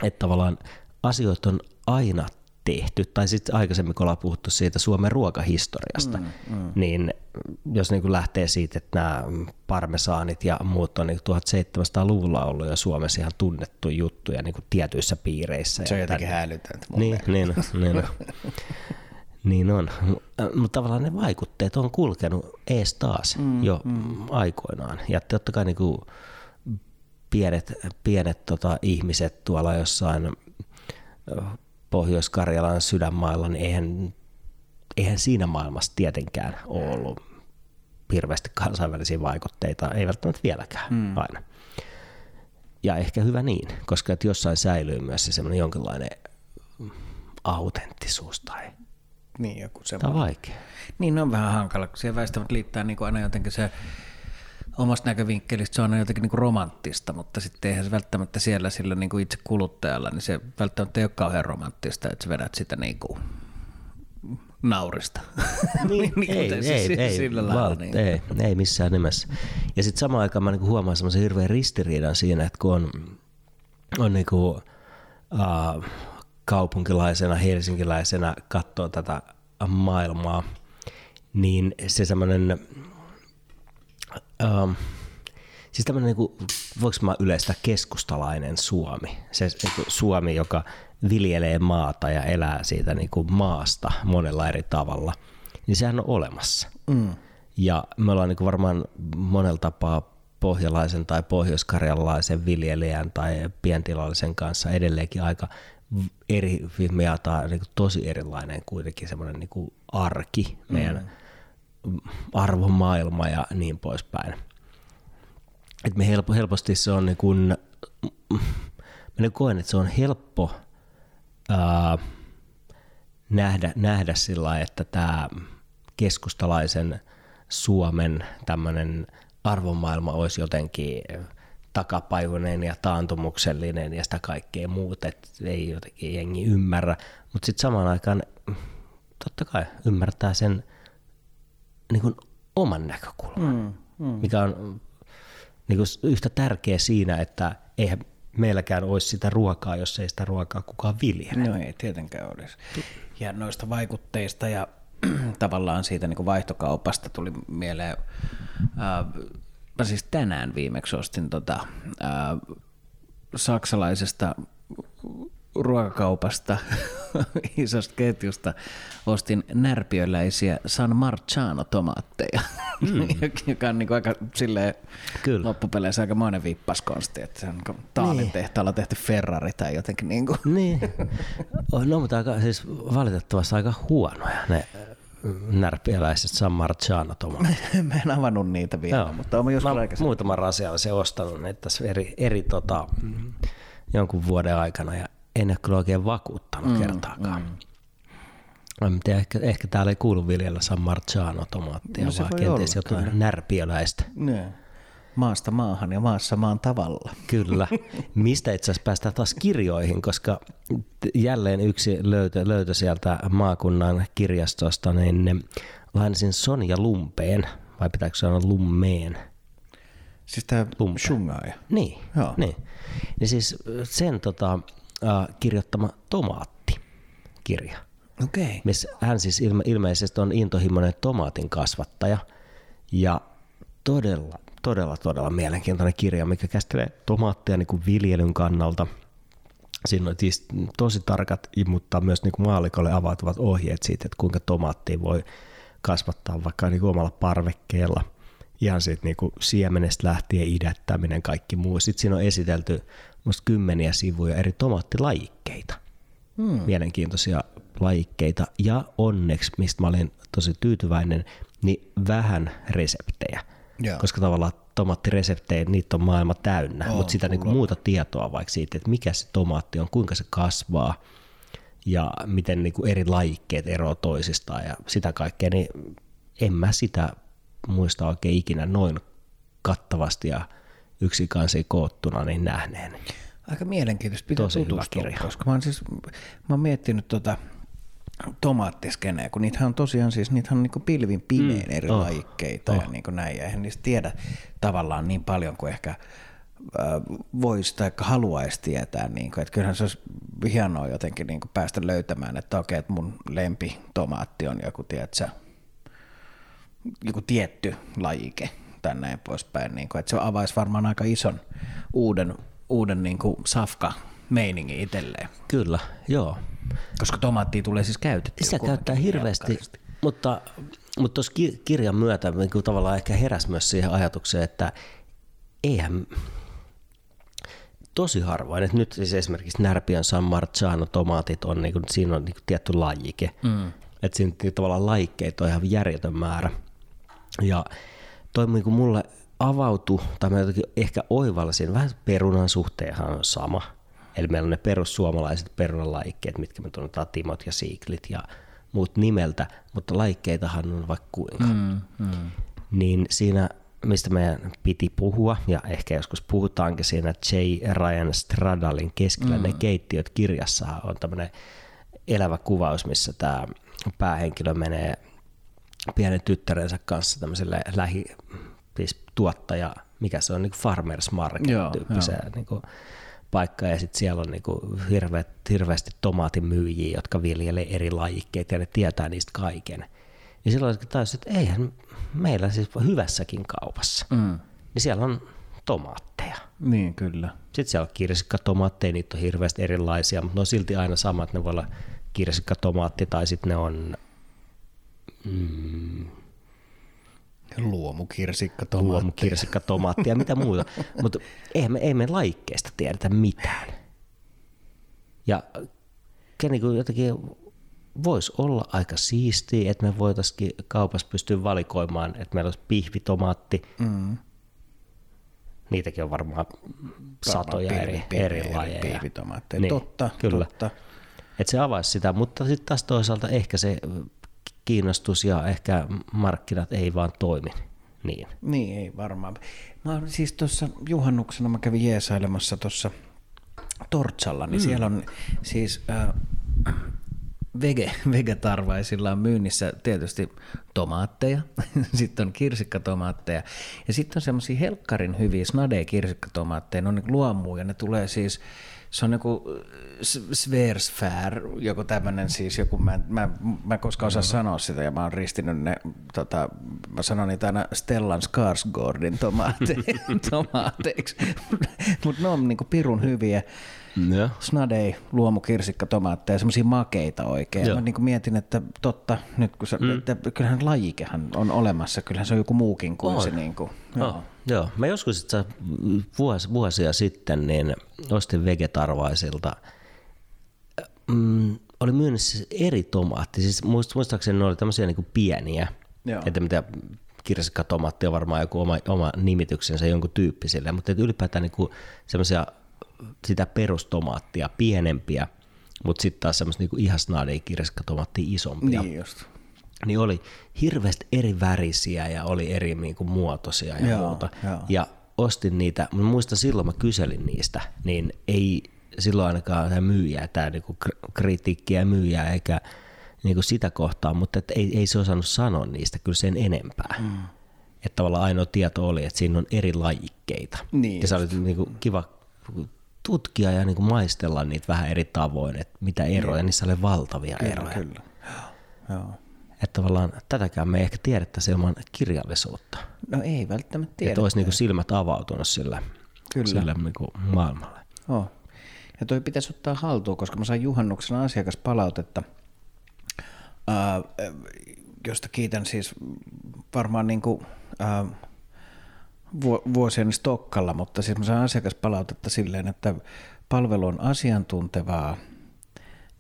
että tavallaan asioita on aina tehty, tai sitten aikaisemmin kun ollaan puhuttu siitä Suomen ruokahistoriasta, mm, mm. niin jos niin lähtee siitä, että nämä parmesaanit ja muut on niin 1700-luvulla ollut jo Suomessa ihan tunnettu juttuja niin tietyissä piireissä. Se on jotenkin hälytöntä niin, niin, niin, on. niin on. Mutta tavallaan ne vaikutteet on kulkenut ees taas mm, jo mm. aikoinaan. Ja totta kai niin kuin pienet, pienet tota, ihmiset tuolla jossain Pohjois-Karjalan sydänmailla, niin eihän, eihän siinä maailmassa tietenkään ole ollut hirveästi kansainvälisiä vaikutteita, ei välttämättä vieläkään mm. aina. Ja ehkä hyvä niin, koska että jossain säilyy myös se semmoinen jonkinlainen autenttisuus tai niin, joku semmoinen. Tämä on vaikea. Niin, ne on vähän hankala, kun siihen väistämättä liittää niin kuin aina jotenkin se omasta näkövinkkelistä se on jotenkin niin kuin romanttista, mutta sitten eihän se välttämättä siellä sillä niin kuin itse kuluttajalla, niin se välttämättä ei ole kauhean romanttista, että sä vedät sitä niin kuin naurista. Niin, niin ei, ei, siis ei, sillä lailla, val, niin. ei, ei missään nimessä. Ja sitten samaan aikaan mä niinku huomaan semmoisen hirveän ristiriidan siinä, että kun on, on niinku, uh, kaupunkilaisena, helsinkiläisenä katsoo tätä maailmaa, niin se semmoinen Um, siis tämmöinen, niin kuin, voiko mä yleistä keskustalainen Suomi, se niin kuin Suomi, joka viljelee maata ja elää siitä niin kuin maasta monella eri tavalla, niin sehän on olemassa. Mm. Ja me ollaan niin varmaan monella tapaa pohjalaisen tai pohjoiskarjalaisen viljelijän tai pientilallisen kanssa edelleenkin aika eri, me jaetaan niin tosi erilainen kuitenkin semmoinen niin arki, meidän mm. Arvomaailma ja niin poispäin. Et me helpo, helposti se on niin kuin, mä niin koen, että se on helppo ää, nähdä, nähdä sillä että tämä keskustalaisen Suomen tämmöinen arvomaailma olisi jotenkin takapajuinen ja taantumuksellinen ja sitä kaikkea muuta, että ei jotenkin jengi ymmärrä. Mutta sitten samaan aikaan totta kai ymmärtää sen niin kuin oman näkökulman, mm, mm. mikä on niin kuin yhtä tärkeä siinä, että eihän meilläkään olisi sitä ruokaa, jos ei sitä ruokaa kukaan viljele. No ei tietenkään olisi. Ja noista vaikutteista ja tavallaan siitä niin kuin vaihtokaupasta tuli mieleen, mä siis tänään viimeksi ostin tota, ää, saksalaisesta ruokakaupasta, isosta ketjusta, ostin närpiöläisiä San Marciano tomaatteja, mm. joka on niin kuin aika silleen Kyllä. loppupeleissä aika monen vippaskonsti, että se on niin Taalin niin. tehtaalla tehty Ferrari tai jotenkin niin kuin. Niin. No, mutta aika, siis valitettavasti aika huonoja ne närpiäläiset San Marciano tomatit. Mä en avannut niitä vielä, Joo. mutta olen joskus aikaisemmin. Muutaman rasiallisen ostanut niitä tässä eri, eri tota, jonkun vuoden aikana ja en ole kyllä oikein vakuuttanut mm, kertaakaan. Mm. En tiedä, ehkä, ehkä täällä ei kuulu viljellä San Marciano tomaattia, no, vaan kenties jotain närpiöläistä. Ne. Maasta maahan ja maassa maan tavalla. Kyllä. Mistä itse asiassa päästään taas kirjoihin, koska jälleen yksi löytö, löytö sieltä maakunnan kirjastosta, niin lainasin Sonja Lumpeen, vai pitääkö sanoa Lummeen? Siis tämä Shungaaja? Niin, Joo. niin. Niin siis sen tota, äh, kirjoittama Tomaatti-kirja. Okay. Missä hän siis ilme, ilmeisesti on intohimoinen tomaatin kasvattaja ja todella, todella, todella mielenkiintoinen kirja, mikä käsittelee tomaattia niin kuin viljelyn kannalta. Siinä on siis tosi tarkat, mutta myös niin kuin maalikolle avautuvat ohjeet siitä, että kuinka tomaattia voi kasvattaa vaikka niin kuin omalla parvekkeella. Ihan siitä niin kuin siemenestä lähtien idättäminen, kaikki muu. Sitten siinä on esitelty musta kymmeniä sivuja eri tomaattilajikkeita. Hmm. Mielenkiintoisia lajikkeita. Ja onneksi, mistä mä olin tosi tyytyväinen, niin vähän reseptejä. Joo. Koska tavallaan tomaattireseptejä, niitä on maailma täynnä, oh, mutta sitä niin muuta tietoa vaikka siitä, että mikä se tomaatti on, kuinka se kasvaa ja miten niin kuin eri lajikkeet eroavat toisistaan ja sitä kaikkea, niin en mä sitä muista oikein ikinä noin kattavasti ja yksi kansi koottuna niin nähneen. Aika mielenkiintoista, pitää Tosi tutustua, kirja. koska mä oon, siis, mä oon miettinyt tota tomaattiskeneä, kun niitähän on tosiaan siis, niitähän on niin pilvin pimein mm, eri oh, lajikkeita oh. ja niin näin, ja eihän niistä tiedä tavallaan niin paljon kuin ehkä voisi tai haluaisi tietää. Niin kuin, että kyllähän se olisi hienoa jotenkin niin kuin päästä löytämään, että okei, että mun lempi tomaatti on joku, tiedätkö, joku tietty lajike tai näin poispäin. Niin kuin, että se avaisi varmaan aika ison uuden, uuden niin kuin safka meiningin itselleen. Kyllä, joo. Koska tomaattia tulee siis käytettyä. Sitä käyttää hirveästi, mutta, mutta tuossa kirjan myötä niin kuin tavallaan ehkä heräsi myös siihen ajatukseen, että eihän tosi harvoin, että nyt siis esimerkiksi Närpiön San Marciano tomaatit on, niin kuin, siinä on niin kuin tietty lajike, mm. että siinä tavallaan lajikkeita on ihan järjetön määrä. Ja toi niin kuin mulle avautui, tai mä jotenkin ehkä oivalsin, vähän perunan suhteenhan on sama. Eli meillä on ne perussuomalaiset perunalajikkeet, mitkä me tunnetaan Timot ja Siiklit ja muut nimeltä, mutta laikkeitahan on vaikka kuinka. Mm, mm. Niin siinä, mistä meidän piti puhua, ja ehkä joskus puhutaankin siinä J. Ryan Stradalin keskellä mm. ne keittiöt kirjassa on tämmöinen elävä kuvaus, missä tämä päähenkilö menee pienen tyttärensä kanssa tämmöiselle lähi, siis tuottaja, mikä se on, niin farmers market tyyppiseen niin kuin, paikka ja sitten siellä on niinku hirveät, hirveästi tomaatimyyjiä, jotka viljelee eri lajikkeita ja ne tietää niistä kaiken. Ja silloin taas, että eihän meillä siis hyvässäkin kaupassa, mm. niin siellä on tomaatteja. Niin, kyllä. Sitten siellä on kirsikkatomaatteja, niitä on hirveästi erilaisia, mutta ne on silti aina samat, ne voi olla kirsikkatomaatti tai sitten ne on Mm, Luomukirsikka, tomaatti. luomukirsikka, mitä muuta. Mutta ei me, ei me laikkeista tiedetä mitään. Ja niin jotenkin voisi olla aika siistiä, että me voitaisiin kaupassa pystyä valikoimaan, että meillä olisi pihvitomaatti. Mm. Niitäkin on varmaan satoja eri, pi- pi- eri lajeja. pihvitomaatteja. Totta, kyllä. totta. Että se avaisi sitä, mutta sitten taas toisaalta ehkä se kiinnostus ja ehkä markkinat ei vaan toimi niin. Niin, ei varmaan. Mä siis tuossa juhannuksena mä kävin jeesailemassa tuossa Tortsalla, niin mm. siellä on siis äh, vege, vegetarvaisilla on myynnissä tietysti tomaatteja, sitten on kirsikkatomaatteja ja sitten on semmoisia helkkarin hyviä snadee kirsikkatomaatteja, ne on niin luomuja, ne tulee siis se on joku Sversfär, joku tämmöinen siis joku, mä, mä, mä en koskaan osaa sanoa sitä ja mä oon ristinyt ne, tota, mä sanon niitä aina Stellan Skarsgårdin tomaate- tomaateiksi, mutta ne on niinku pirun hyviä. Ja. Snadei, luomukirsikka, tomaatteja, semmoisia makeita oikein. Joo. Mä niin mietin, että totta, nyt kun sä, mm. että kyllähän lajikehän on olemassa, kyllähän se on joku muukin kuin On. se. Niin kuin, Joo. Joo. Mä joskus itse vuos, vuosia sitten niin ostin vegetarvaisilta. Mm, oli myynnissä siis eri tomaatti. Siis muist- muistaakseni ne oli tämmöisiä niin pieniä. Joo. Että mitä kirsikkatomaatti on varmaan joku oma, oma nimityksensä jonkun tyyppisille, mutta että ylipäätään niin semmoisia sitä perustomaattia pienempiä, mutta sitten taas semmoista niin ihan snadei kirsikkatomaattia isompia Niin just. niin oli hirveästi eri värisiä ja oli eri niin kuin, muotoisia ja Joo, muuta. joo. Ja ostin niitä, mä muistan silloin mä kyselin niistä, niin ei silloin ainakaan tämä myyjä, tämä niinku kr- kritiikkiä myyjää eikä niinku sitä kohtaa, mutta et ei, ei se osannut sanoa niistä kyllä sen enempää. Mm. Että tavallaan ainoa tieto oli, että siinä on eri lajikkeita. Niin ja se oli niinku kiva tutkia ja niinku maistella niitä vähän eri tavoin, että mitä eroja, niissä oli valtavia eroja. Kyllä. Joo. Että tavallaan tätäkään me ei ehkä tiedettäisi ilman kirjallisuutta. No ei välttämättä Että tiedä. olisi niinku silmät avautunut sille, Kyllä. sille niinku maailmalle. Oh. Ja toi pitäisi ottaa haltuun, koska mä sain juhannuksena asiakaspalautetta, ää, josta kiitän siis varmaan niin kuin, ää, vuosien Stokkalla, mutta siis mä sain asiakaspalautetta silleen, että palvelu on asiantuntevaa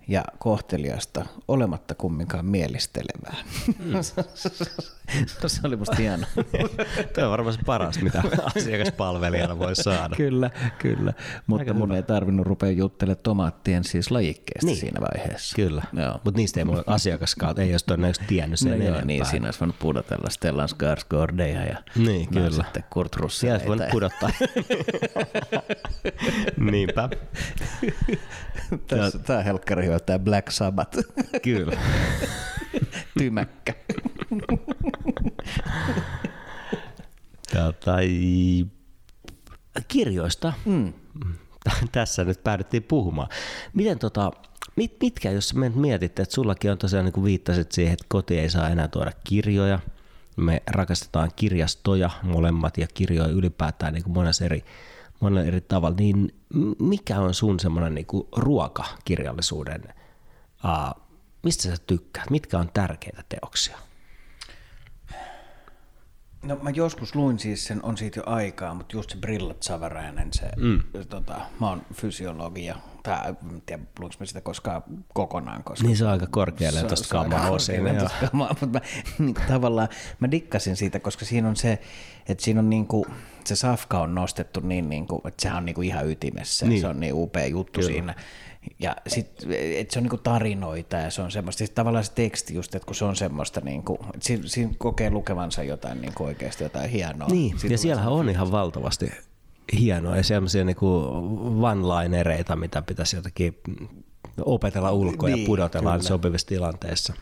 ja kohteliasta, olematta kumminkaan mielistelevää. se oli musta hieno. Tuo on varmaan se paras, mitä asiakaspalvelijana voi saada. Kyllä, kyllä. Mutta Aika mun hyvä. ei tarvinnut rupea juttelemaan tomaattien siis lajikkeesta Niin. siinä vaiheessa. Kyllä, mutta niistä ei mulla asiakaskaan, ei olisi todennäköisesti tiennyt sen No joo, niin siinä olisi voinut pudotella Stellan Skarsgårdeja ja Niin, kyllä. sitten Kurt Siellä Russellita. olisi voinut pudottaa. Niinpä, Tässä, tää helkkari hyvä, tää Black Sabbath. kyllä. Tymäkkä. Tota, i- kirjoista. Mm. Tässä nyt päädyttiin puhumaan. Miten tota, mit, mitkä, jos sä menet mietit, että sullakin on tosiaan niin kuin viittasit siihen, että koti ei saa enää tuoda kirjoja. Me rakastetaan kirjastoja molemmat ja kirjoja ylipäätään niin kuin monessa eri, monella eri tavalla. Niin mikä on sun semmoinen niin kuin ruokakirjallisuuden, uh, mistä sä tykkäät? Mitkä on tärkeitä teoksia? No mä joskus luin siis sen, on siitä jo aikaa, mutta just se Brillat Savarainen, se, mm. tota, mä oon fysiologi ja tää, en tiedä luinko mä sitä koskaan kokonaan, koska Niin se on aika korkealle tuosta kamaa osin. kamaa, mutta mä, niin kuin, tavallaan mä dikkasin siitä, koska siinä on se, että siinä on niin kuin, se safka on nostettu niin, niin kuin, että sehän on niin kuin ihan ytimessä, Niin. se on niin upea juttu Kyllä. siinä. Ja sitten, että se on niinku tarinoita ja se on semmoista, siis tavallaan se teksti just, että kun se on semmoista, niinku, että siinä, siinä kokee lukevansa jotain niinku oikeasti jotain hienoa. Niin, Siitä ja siellähän on ihan valtavasti hienoa ja sellaisia niinku one-linereita, mitä pitäisi jotenkin opetella ulkoa ja Niin, pudotellaan kyllä. sopivissa tilanteissa.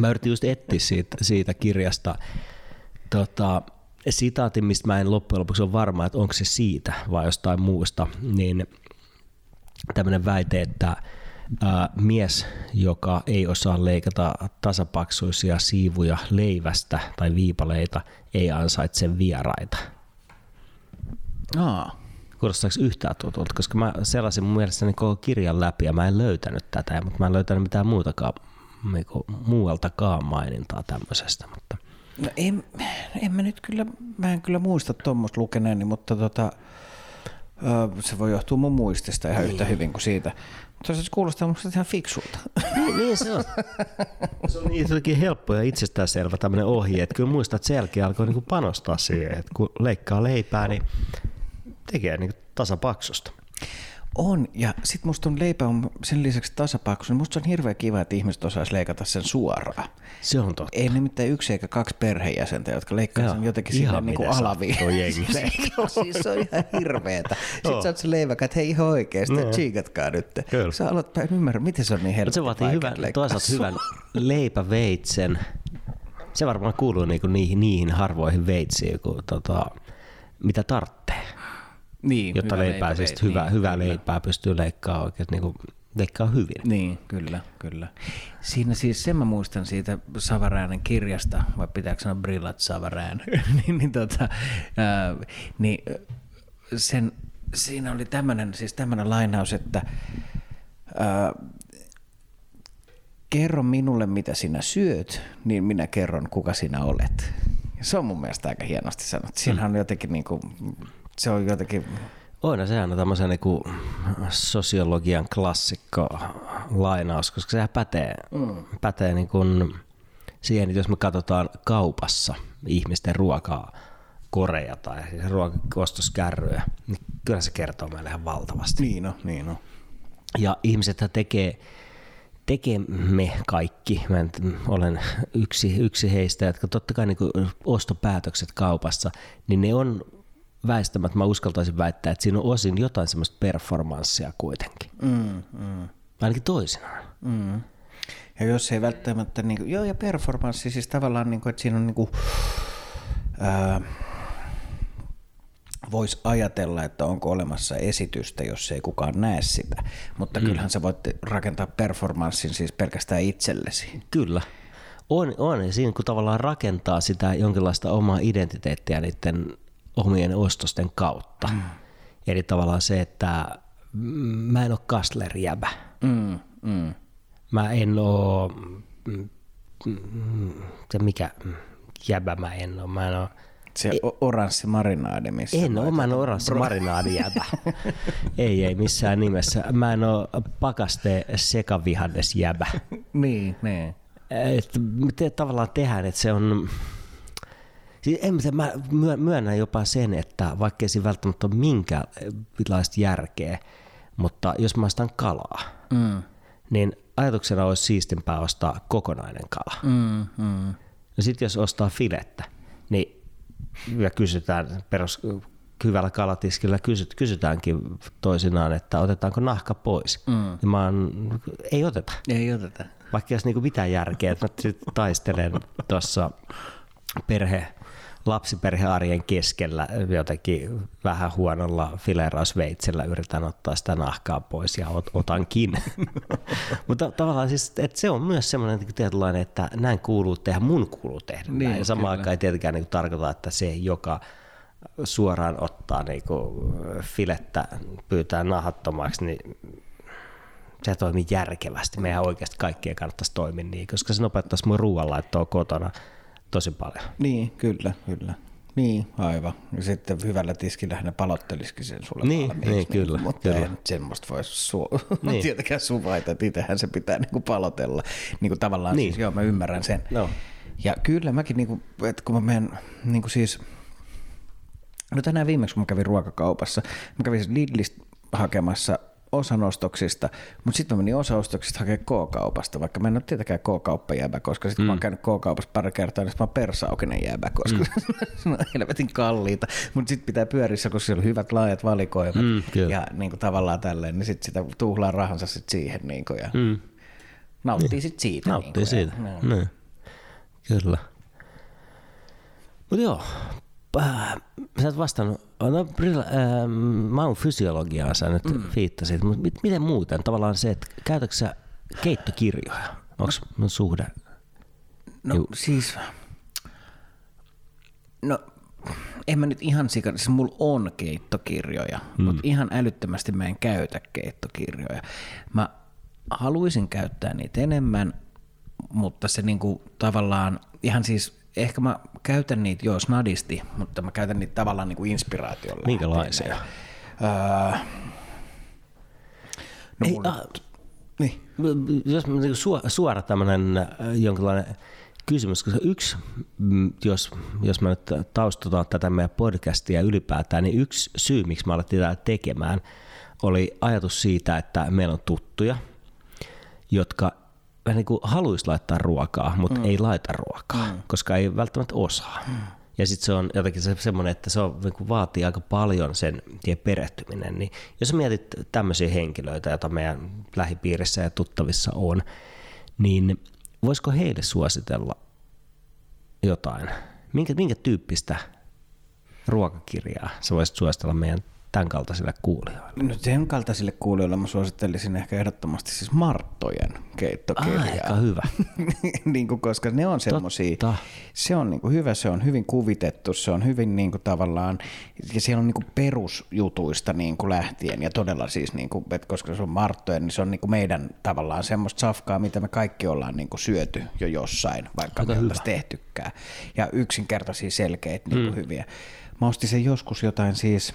Mä yritin just etsiä siitä, siitä kirjasta tota, sitaatin, mistä mä en loppujen lopuksi ole varma, että onko se siitä vai jostain muusta, niin tämmöinen väite, että ää, mies, joka ei osaa leikata tasapaksuisia siivuja leivästä tai viipaleita, ei ansaitse vieraita. Aa, Kuulostaako yhtään tutulta, koska mä selasin mun mielestä niin koko kirjan läpi ja mä en löytänyt tätä, mutta mä en löytänyt mitään muutakaan niinku muualtakaan mainintaa tämmöisestä, mutta No en, en mä nyt kyllä, mä en kyllä muista tuommoista lukeneeni, mutta tota, se voi johtua mun muistista ihan yhtä hyvin kuin siitä. Mutta se kuulostaa musta ihan fiksulta. niin, niin se on. Se on niin jotenkin helppo ja itsestäänselvä tämmöinen ohje, että kyllä muistat, että sen jälkeen alkoi niinku panostaa siihen, että kun leikkaa leipää, niin tekee niinku tasapaksusta. On, ja sit musta on leipä on sen lisäksi tasapaksu, niin musta on hirveän kiva, että ihmiset osaisi leikata sen suoraan. Se on totta. Ei nimittäin yksi eikä kaksi perhejäsentä, jotka leikkaa sen jotenkin silleen niin kuin alaviin. siis se on ihan hirveetä. Sitten Joo. sä oot se leiväkä, että hei ihan oikeesti, Niin. tsiikatkaa nyt. Kyllä. Sä aloit, mä en ymmärrä, miten se on niin Mutta helppo. se vaatii hyvän, toisaalta hyvän leipäveitsen. Se varmaan kuuluu niinku niihin, niihin harvoihin veitsiin, kun, tota, mitä tarvitsee. Niin, Jotta hyvä leipää, siis leipäveitsi, hyvä, niin, hyvää kyllä. leipää pystyy leikkaamaan oikein niinku, leikkaa hyvin. Niin, kyllä, kyllä. Siinä siis sen mä muistan siitä Savaräänen kirjasta, vai pitääkö sanoa Brillat Savarään, niin, niin, tota, ää, niin sen, siinä oli tämmöinen siis tämmönen lainaus, että ää, kerro minulle mitä sinä syöt, niin minä kerron kuka sinä olet. Se on mun mielestä aika hienosti sanottu. Siinähän on jotenkin niinku, se on jotenkin On, sehän on tämmöisen niinku sosiologian klassikko lainaus, koska sehän pätee, mm. pätee niinku siihen, että jos me katsotaan kaupassa ihmisten ruokaa, koreja tai ruokaostoskärryjä, niin kyllä se kertoo meille ihan valtavasti. Niin on, niin on. Ja ihmiset tekee, tekee me kaikki, mä olen yksi, yksi heistä, jotka totta kai niin ostopäätökset kaupassa, niin ne on väistämättä, mä uskaltaisin väittää, että siinä on osin jotain semmoista performanssia kuitenkin. Mm, mm. Ainakin toisinaan. Mm. Ja jos ei välttämättä, niin kuin, joo ja performanssi, siis tavallaan, niin kuin, että siinä on niin kuin, ää, voisi ajatella, että onko olemassa esitystä, jos ei kukaan näe sitä. Mutta mm. kyllähän sä voit rakentaa performanssin siis pelkästään itsellesi. Kyllä. On, on. Ja siinä kun tavallaan rakentaa sitä jonkinlaista omaa identiteettiä niiden omien ostosten kautta. Mm. Eli tavallaan se, että mä en ole kastlerijäbä. Mm, mm. Mä en oo, mm, mm, se mikä jäbä mä en oo. Mä en oo, Se o- oranssi marinaadi, missä en oo, mä en oo oranssi marinaadijäbä. ei, ei missään nimessä. Mä en oo pakaste sekavihannesjäbä. Niin, niin. että miten tavallaan tehdään, että se on... Siis en, mä- mä myö- myönnän jopa sen, että vaikka ei siinä välttämättä ole minkäänlaista järkeä, mutta jos mä ostan kalaa, Mm, niin ajatuksena olisi siistimpää ostaa kokonainen kala. mm, mm. No sitten jos ostaa filettä, niin ja kysytään perus hyvällä kalatiskillä kysyt, kysytäänkin toisinaan, että otetaanko nahka pois. Mm. Ja mä oon, ei oteta. Ei oteta. Vaikka olisi niinku mitään järkeä, että mä taistelen tuossa perhe, lapsiperhearjen keskellä jotenkin vähän huonolla filerausveitsellä yritän ottaa sitä nahkaa pois ja ot, otankin. Mutta tavallaan siis, että se on myös semmoinen niin tietynlainen, että näin kuuluu tehdä, mun kuuluu tehdä Niin, näin. Ja samaan aikaan ei tietenkään niin tarkoita, että se, joka suoraan ottaa niin filettä, pyytää nahattomaksi, niin se toimii järkevästi. Meidän oikeasti kaikkien kannattaisi toimia niin, koska se nopeuttaisi mun ruoanlaittoa kotona tosi paljon. Niin, kyllä, kyllä. Niin, aivan. Ja sitten hyvällä tiskillä ne palottelisikin sen sulle Niin, valmiiksi. niin, kyllä, Mutta kyllä. ei nyt semmoista voi su- Niin. tietenkään suvaita, että itsehän se pitää niinku palotella. Niinku tavallaan Niin. niin. siis, joo, mä ymmärrän sen. No. Ja kyllä mäkin, niinku, että kun mä menen niinku siis, no tänään viimeksi kun mä kävin ruokakaupassa, mä kävin siis Lidlistä hakemassa osan ostoksista, mutta sitten mä menin osa ostoksista hakemaan K-kaupasta, vaikka mä en ole tietenkään K-kauppajäbä, koska sitten kun mm. mä oon käynyt K-kaupassa pari kertaa, niin mä oon persaukinen jäbä, koska mm. se on helvetin kalliita, mutta sitten pitää pyörissä, koska siellä on hyvät laajat valikoimat Mm, kyllä. ja niin kuin tavallaan tälleen, niin sitten sitä tuhlaa rahansa sit siihen niin kuin, ja mm. nauttii sitten siitä. Nauttii niin kuin, siitä. Ja, Niin. Kyllä. Mutta joo, äh, sä et vastannut, no, äh, mä oon fysiologiaa sä nyt mm. viittasit, mutta mit, miten muuten? Tavallaan se, että käytätkö sä keittokirjoja? Onko mun suhde? No Juu. siis, no en mä nyt ihan sikana, siis mulla on keittokirjoja, mm. mutta ihan älyttömästi mä en käytä keittokirjoja. Mä haluaisin käyttää niitä enemmän, mutta se niinku tavallaan ihan siis, ehkä mä käytän niitä jo snadisti, mutta mä käytän niitä tavallaan niinku inspiraatiolla. Minkälaisia? Öö, no Ei, ah, niin. jos mä- niinku suora, suora tämmöinen jonkinlainen kysymys, koska yksi, mm, jos, jos mä nyt taustataan tätä meidän podcastia ylipäätään, niin yksi syy, miksi mä alettiin tätä tekemään, oli ajatus siitä, että meillä on tuttuja, jotka niin kuin haluaisi laittaa ruokaa, mutta mm. ei laita ruokaa, mm. koska ei välttämättä osaa. Mm. Ja sitten se on jotenkin se, semmoinen, että se on, niin kuin vaatii aika paljon sen tien perehtyminen. Niin jos mietit tämmöisiä henkilöitä, joita meidän lähipiirissä ja tuttavissa on, niin voisiko heille suositella jotain? Minkä, minkä tyyppistä ruokakirjaa sä voisit suositella meidän tämän kaltaisille kuulijoille? No sen kaltaisille kuulijoille mä suosittelisin ehkä ehdottomasti siis Marttojen keittokirjaa. Aika hyvä. niin kuin, koska ne on semmosia, Totta. se on niin kuin hyvä, se on hyvin kuvitettu, se on hyvin niin kuin tavallaan, ja siellä on niin kuin perusjutuista niin kuin lähtien, ja todella siis, niin kuin, että koska se on Marttojen, niin se on niin kuin meidän tavallaan semmoista safkaa, mitä me kaikki ollaan niin kuin syöty jo jossain, vaikka Aika me hyvä. tehtykään. Ja yksinkertaisia, selkeitä, niin kuin hyviä. Mä ostin sen joskus jotain siis,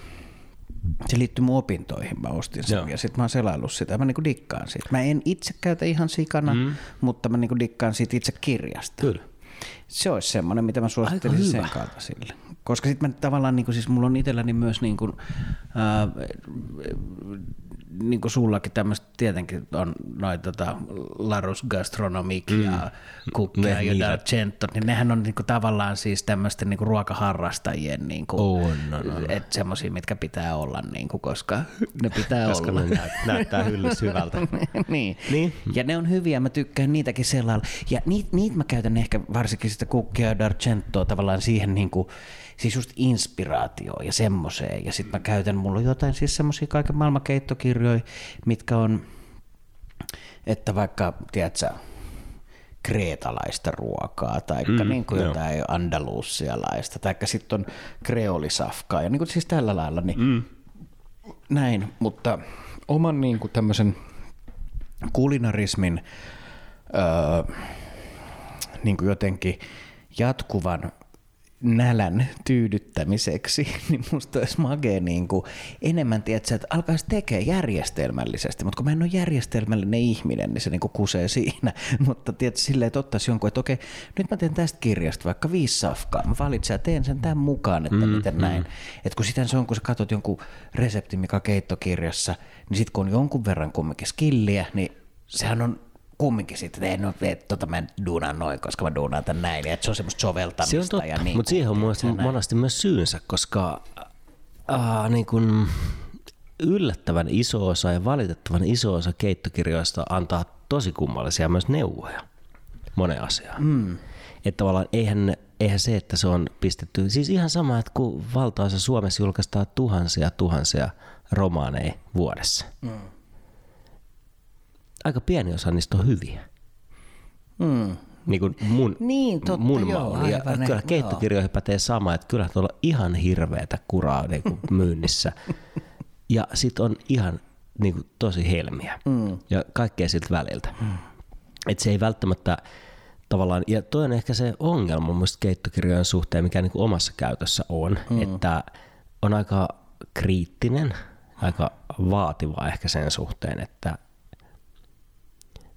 se liittyy mun opintoihin, mä ostin sen Joo. ja sitten mä oon selaillut sitä, mä niinku dikkaan siitä. Mä en itse käytä ihan sikana, mm. mutta mä niinku dikkaan siitä itse kirjasta. Kyllä. Se olisi semmoinen, mitä mä suosittelisin sen kaltaisille. Koska sitten mä tavallaan, niinku, siis mulla on itselläni myös niin kuin, ää, niin kuin sullakin tämmöistä tietenkin on noin tota Larus Gastronomic mm. ja Kukkia Ne- ja niitä- D'Argento, niin nehän on niinku tavallaan siis tämmöisten niinku ruokaharrastajien niinku, On, no, no, no. et semmosia, mitkä pitää olla, niinku, koska ne pitää Koska olla. näyt- näyttää hyllyssä hyvältä. niin. Niin. Ja ne on hyviä, mä tykkään niitäkin sellailla. Ja niitä niit mä käytän ehkä varsinkin sitä kukkia ja D'Argentoa tavallaan siihen niinku, siis just inspiraatioon ja semmoiseen. Ja sitten mä käytän, mulla on jotain siis semmoisia kaiken maailman keittokirjoja, mitkä on, että vaikka, tiedätkö, kreetalaista ruokaa, tai mm, niin kuin jotain andalusialaista, tai sitten on kreolisafkaa, ja niin kuin siis tällä lailla, niin mm. näin, mutta oman niin kuin tämmöisen kulinarismin öö, niin kuin jotenkin jatkuvan nälän tyydyttämiseksi, niin musta olisi magea niin kuin enemmän, tiedätkö, että alkaisi tekee järjestelmällisesti, mutta kun mä en ole järjestelmällinen ihminen, niin se niin kuin kusee siinä, mutta tiedätkö, silleen, että ottaisi jonkun, että okei, nyt mä teen tästä kirjasta vaikka viisi safkaa, mä valitsen ja teen sen tämän mukaan, että mm, miten mm. näin. Että kun sitä se on, kun sä katsot jonkun reseptin, mikä on keittokirjassa, niin sitten kun on jonkun verran kumminkin skilliä, niin sehän on kumminkin sitten, että no, et, tota mä en duunaan noin, koska mä duunaan tän näin, ja että se on semmoista soveltamista. Se on totta, ja niin mutta siihen on myös monesti myös syynsä, koska äh, niin kun yllättävän iso osa ja valitettavan iso osa keittokirjoista antaa tosi kummallisia myös neuvoja moneen asiaan. Mm. Että tavallaan eihän, eihän se, että se on pistetty, siis ihan sama, että kun valtaosa Suomessa julkaistaan tuhansia tuhansia romaaneja vuodessa. Mm. Aika pieni osa niistä on hyviä. Mm. Niin kuin mun, Niin, totta, mun joo, malli. Ja kyllä joo. keittokirjoihin pätee sama, että kyllä tuolla on ihan hirveätä kuraa niin kuin myynnissä. ja sit on ihan niin kuin, tosi helmiä. Mm. Ja kaikkea siltä väliltä. Mm. Et se ei välttämättä tavallaan, ja toi on ehkä se ongelma mun keittokirjojen suhteen, mikä niin kuin omassa käytössä on, mm. että on aika kriittinen, aika vaativa ehkä sen suhteen, että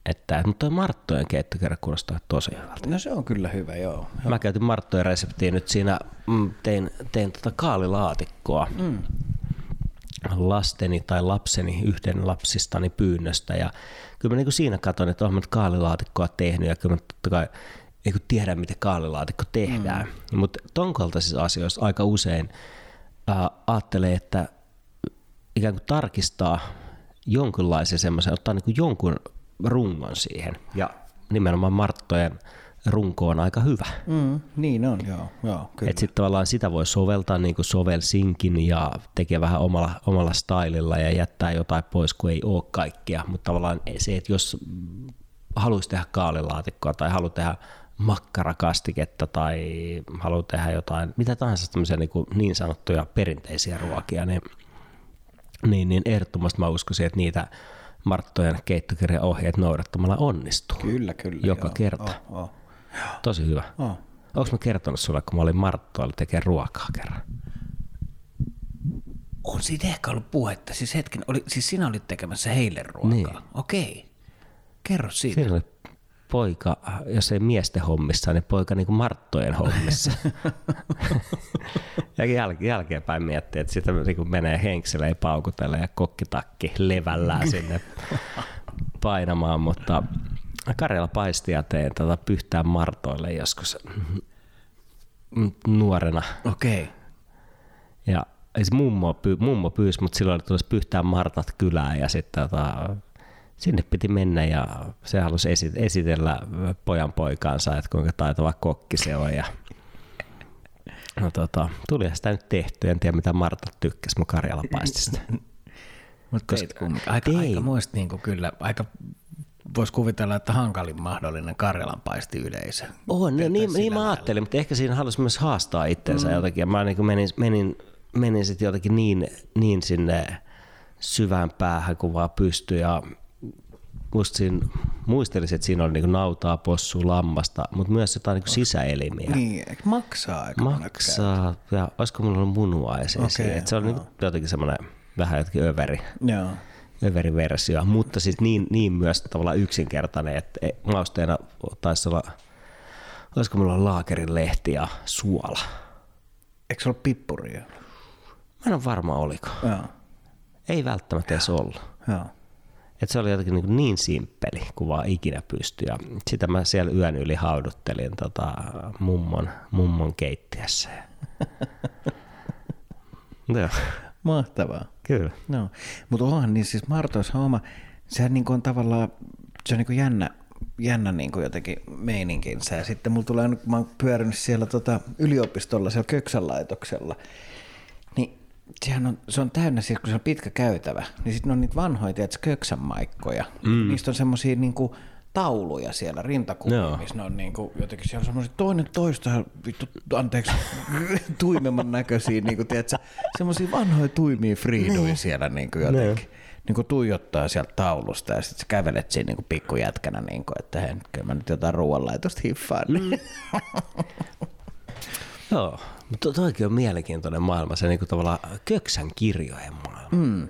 että, mutta Marttojen keittokirja kuulostaa tosi hyvältä. No se on kyllä hyvä, joo. Mä käytin Marttojen reseptiä nyt siinä, mm, tein, tein tota kaalilaatikkoa mm. lasteni tai lapseni yhden lapsistani pyynnöstä. Ja kyllä mä niinku siinä katson, että olen kaalilaatikkoa tehnyt ja kyllä mä totta kai niin tiedän, miten kaalilaatikko tehdään. Mm. Mutta ton kaltaisissa asioissa aika usein äh, ajattelee, että ikään kuin tarkistaa jonkunlaisen semmoisen, ottaa niin kuin jonkun rungon siihen. Ja nimenomaan Marttojen runko on aika hyvä. Mm, niin on, joo. joo kyllä. Että sitten tavallaan sitä voi soveltaa niin kuin sovelsinkin ja tekee vähän omalla, omalla stylilla ja jättää jotain pois, kun ei ole kaikkea. Mutta tavallaan se, että jos haluaisi tehdä kaalilaatikkoa tai haluaa tehdä makkarakastiketta tai haluaa tehdä jotain, mitä tahansa tämmöisiä niin, kuin niin sanottuja perinteisiä ruokia, niin, niin, niin ehdottomasti mä uskoisin, että niitä Marttojen keittokirjan ohjeet noudattamalla onnistuu. Kyllä, kyllä. Joka joo. kerta. Oh, oh. Tosi hyvä. Oh. Onko mä kertonut sulle, kun mä olin Marttoilla tekemään ruokaa kerran? On siitä ehkä ollut puhetta. Siis hetken, oli, siis sinä olit tekemässä heille ruokaa. Niin. Okei. Kerro siitä. Siinä oli poika, jos ei miesten hommissa, niin poika niin kuin Marttojen hommissa. ja jäl- jälkeenpäin miettii, että sitä niin kuin menee henkseleen paukutelee ja kokkitakki levällään sinne painamaan, mutta Karjala paistia tein tätä pyhtään Martoille joskus nuorena. Okei. Ja siis mummo, py, mummo pyysi, mutta silloin oli tulossa pyhtään Martat kylään ja sitten tota, sinne piti mennä ja se halusi esi- esitellä pojan poikaansa, että kuinka taitava kokki se on. Ja, no tota, tuli sitä nyt tehty, en tiedä mitä Marta tykkäsi mun karjalapaistista. Mutta. Aika, Tein. aika muista niin kyllä, aika voisi kuvitella, että hankalin mahdollinen Karjalan paisti yleisö. On, no, niin, niin mä ajattelin, mutta ehkä siinä halusi myös haastaa itseensä mm. jotenkin. Ja mä niin menin, menin, menin sitten jotenkin niin, niin sinne syvään päähän, kun vaan pystyi. Ja musta siinä, muistelisin, että siinä oli niin nautaa, possua, lammasta, mutta myös jotain niin sisäelimiä. Niin, maksaa aika Maksaa, ja olisiko mulla ollut munuaisia okay, Se on niin jotenkin semmoinen vähän jotenkin överi? Joo. överi versio, mutta siis niin, niin myös tavallaan yksinkertainen, että e- mausteena taisi olla, olisiko mulla laakerin lehti ja suola. Eikö se ollut pippuria? Mä en ole varma oliko. Joo. Ei välttämättä edes ollut. Joo. Et se oli jotenkin niin, niin simppeli kuin vaan ikinä pystyi. Ja sitä mä siellä yön yli hauduttelin tota, mummon, mummon keittiössä. Joo, Mahtavaa. kyllä. No, mutta onhan niin siis Martoissa oma, sehän niin on tavallaan, se on niin jännä, jännä niin jotenkin meininkinsä. Ja sitten mulla tulee, kun mä oon pyörinyt siellä tota, yliopistolla, siellä Köksän laitoksella, sehän on, se on täynnä, siis kun se on pitkä käytävä, niin sitten on niitä vanhoja, tiedätkö, Köksän maikkoja. Mm. Niistä on semmoisia niin tauluja siellä rintakuviin, Joo. missä ne on niin kuin, jotenkin siellä on semmoisia toinen toista, vittu, anteeksi, tuimemman näköisiä, niin kuin, tiedätkö, semmoisia vanhoja tuimia friiduja siellä niin kuin jotenkin. Niin kuin tuijottaa sieltä taulusta ja sitten sä kävelet siinä niin kuin pikkujätkänä, niin kuin, että hei, kyllä mä nyt jotain ruoanlaitosta hiffaan. Niin. Joo, mutta toikin on mielenkiintoinen maailma, se niinku tavallaan köksän kirjojen maailma. Mm.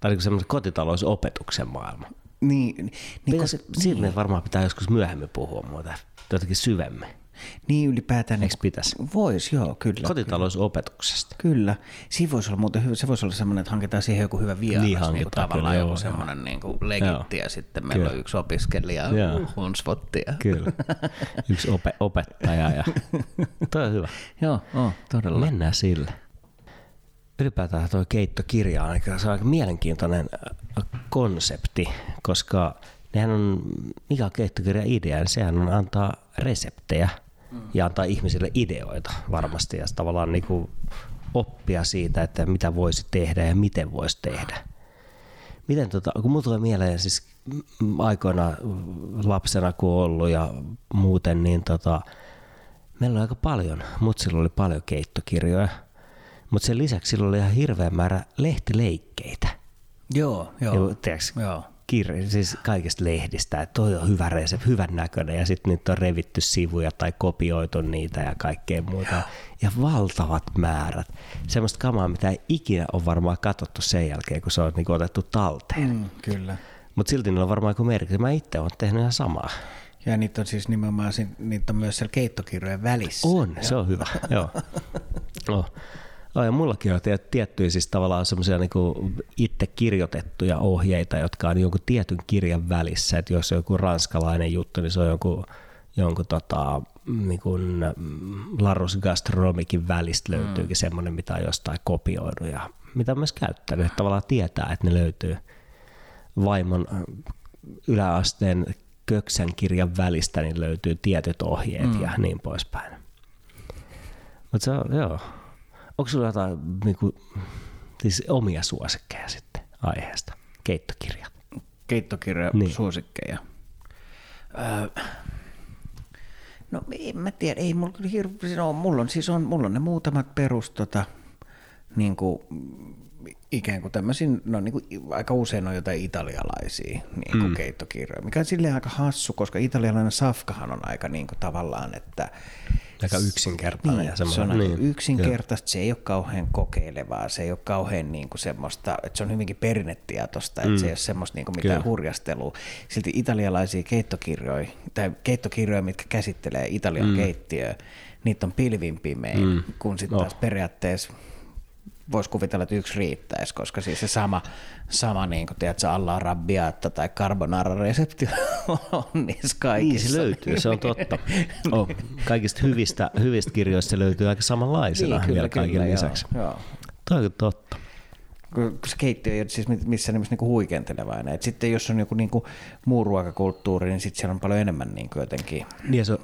Tai niinku semmoisen kotitalousopetuksen maailma. niin, niin, niin, Pitäis, siitä me varmaan pitää joskus myöhemmin puhua muuta, jotenkin syvemmin. Niin ylipäätään. Eikö pitäisi? Voisi, joo, kyllä. Kotitalousopetuksesta. Kyllä. Siinä voisi olla muuten hyvä, se voisi olla semmoinen, että hankitaan siihen joku hyvä vieras, Niin niin, niin hankitaan tavallaan kyllä, joku semmoinen niin kuin legitti ja sitten meillä on yksi opiskelija, hunsvotti. Kyllä. Yksi ope- opettaja ja toi on hyvä. joo, oh, todella. Mennään sille. Ylipäätään tuo keittokirja on aika, se on aika mielenkiintoinen äh, konsepti, koska nehän on, mikä on keittokirjan idea, niin sehän on antaa reseptejä ja antaa ihmisille ideoita varmasti ja tavallaan niin kuin oppia siitä, että mitä voisi tehdä ja miten voisi tehdä. Miten tota, kun mulla tulee mieleen siis aikoina lapsena kun ollut ja muuten, niin tota, meillä oli aika paljon, mutta silloin oli paljon keittokirjoja, mutta sen lisäksi silloin oli ihan hirveä määrä lehtileikkeitä. Joo, joo. Ja, tiedätkö, Joo. Kirja, siis kaikista lehdistä, että toi on hyvä resepti, hyvän näköinen ja sitten niitä on revitty sivuja tai kopioitu niitä ja kaikkea muuta. Ja valtavat määrät. Semmoista kamaa, mitä ei ikinä ole varmaan katsottu sen jälkeen, kun se on niinku otettu talteen. Mm. Kyllä. Mutta silti niillä on varmaan joku merkitys. Mä itse olen tehnyt ihan samaa. Ja niitä on siis nimenomaan, niitä on myös siellä keittokirjojen välissä. On, se on hyvä. Joo. Oh. Oh, ja mullakin on tiet- tiettyjä siis tavallaan semmoisia niinku itse kirjoitettuja ohjeita, jotka on jonkun tietyn kirjan välissä. Että jos on joku ranskalainen juttu, niin se on jonkun, jonkun tota, niin kuin Larus Gastronomikin välistä löytyykin mm. semmoinen, mitä on jostain kopioinut ja mitä on myös käyttänyt. Että tavallaan tietää, että ne löytyy vaimon yläasteen köksän kirjan välistä, niin löytyy tietyt ohjeet mm. ja niin poispäin. Mutta se on, joo. Onko sulla jotain niin kuin, siis omia suosikkeja sitten aiheesta? Keittokirja. Keittokirja Niin. suosikkeja. Öö, no en mä tiedä, ei mulla kyllä hirveästi ole. Mulla on siis on, mulla on ne muutamat perus tota, niin kuin, ikään kuin tämmöisiin, no niin kuin aika usein on jotain italialaisia niin kuin mm. keittokirjoja, mikä on silleen aika hassu, koska italialainen safkahan on aika niin kuin tavallaan, että Aika yksinkertainen niin, ja se on Niin. yksinkertaista, se ei ole kauhean kokeilevaa, se ei ole kauhean niin kuin semmoista, että se on hyvinkin perinnetietoista, että se ei ole semmoista niin kuin mitään Kyllä. hurjastelua. Silti italialaisia keittokirjoja, tai keittokirjoja, mitkä käsittelee Italian mm. keittiöä, niitä on pilvin pimein, mm. kun sitten taas periaatteessa voisi kuvitella, että yksi riittäisi, koska siis se sama, sama niin kuin, tiedätkö, alla rabbiatta tai carbonara-resepti on niissä kaikissa. Niin se löytyy, se on totta. Oh, kaikista hyvistä, hyvistä kirjoista se löytyy aika samanlaisena Niin, vielä kaiken joo, lisäksi. Joo. Toi on totta. kun se keittiö ei ole siis missä nimessä niinku huikentelevainen. Et sitten jos on joku niinku muu ruokakulttuuri, niin sitten siellä on paljon enemmän niinku jotenkin. Niin ja se on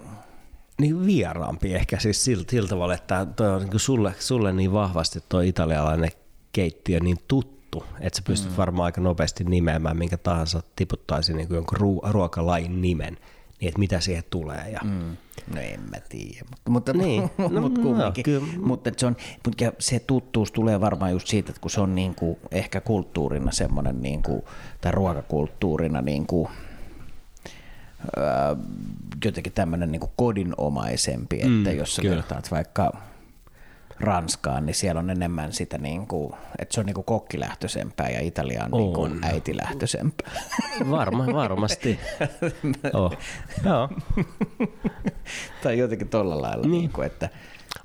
niin vieraampi ehkä siis sillä, sillä tavalla, että toi on niin sulle, sulle niin vahvasti tuo italialainen keittiö niin tuttu, että sä pystyt mm. varmaan aika nopeasti nimeämään minkä tahansa tiputtaisi niin jonkun ruo- ruokalain nimen, niin että mitä siihen tulee. Ja, mm. No en mä tiedä, mutta, mutta, Niin, no, no, mutta no, kumminkin. kyllä. Mutta se, on, mutta se tuttuus tulee varmaan just siitä, että kun se on niinku ehkä kulttuurina semmoinen, niinku, tai ruokakulttuurina niinku, öö, jotenkin tämmöinen niinku kodinomaisempi, että Mm, jos sä kyllä. vertaat vaikka Ranskaan, niin siellä on enemmän sitä, niinku, että se on niinku kokkilähtöisempää ja Italia on, niinku On. äitilähtöisempää. Varma, varmasti. oh. Joo. tai jotenkin tolla lailla, niin. Niinku, että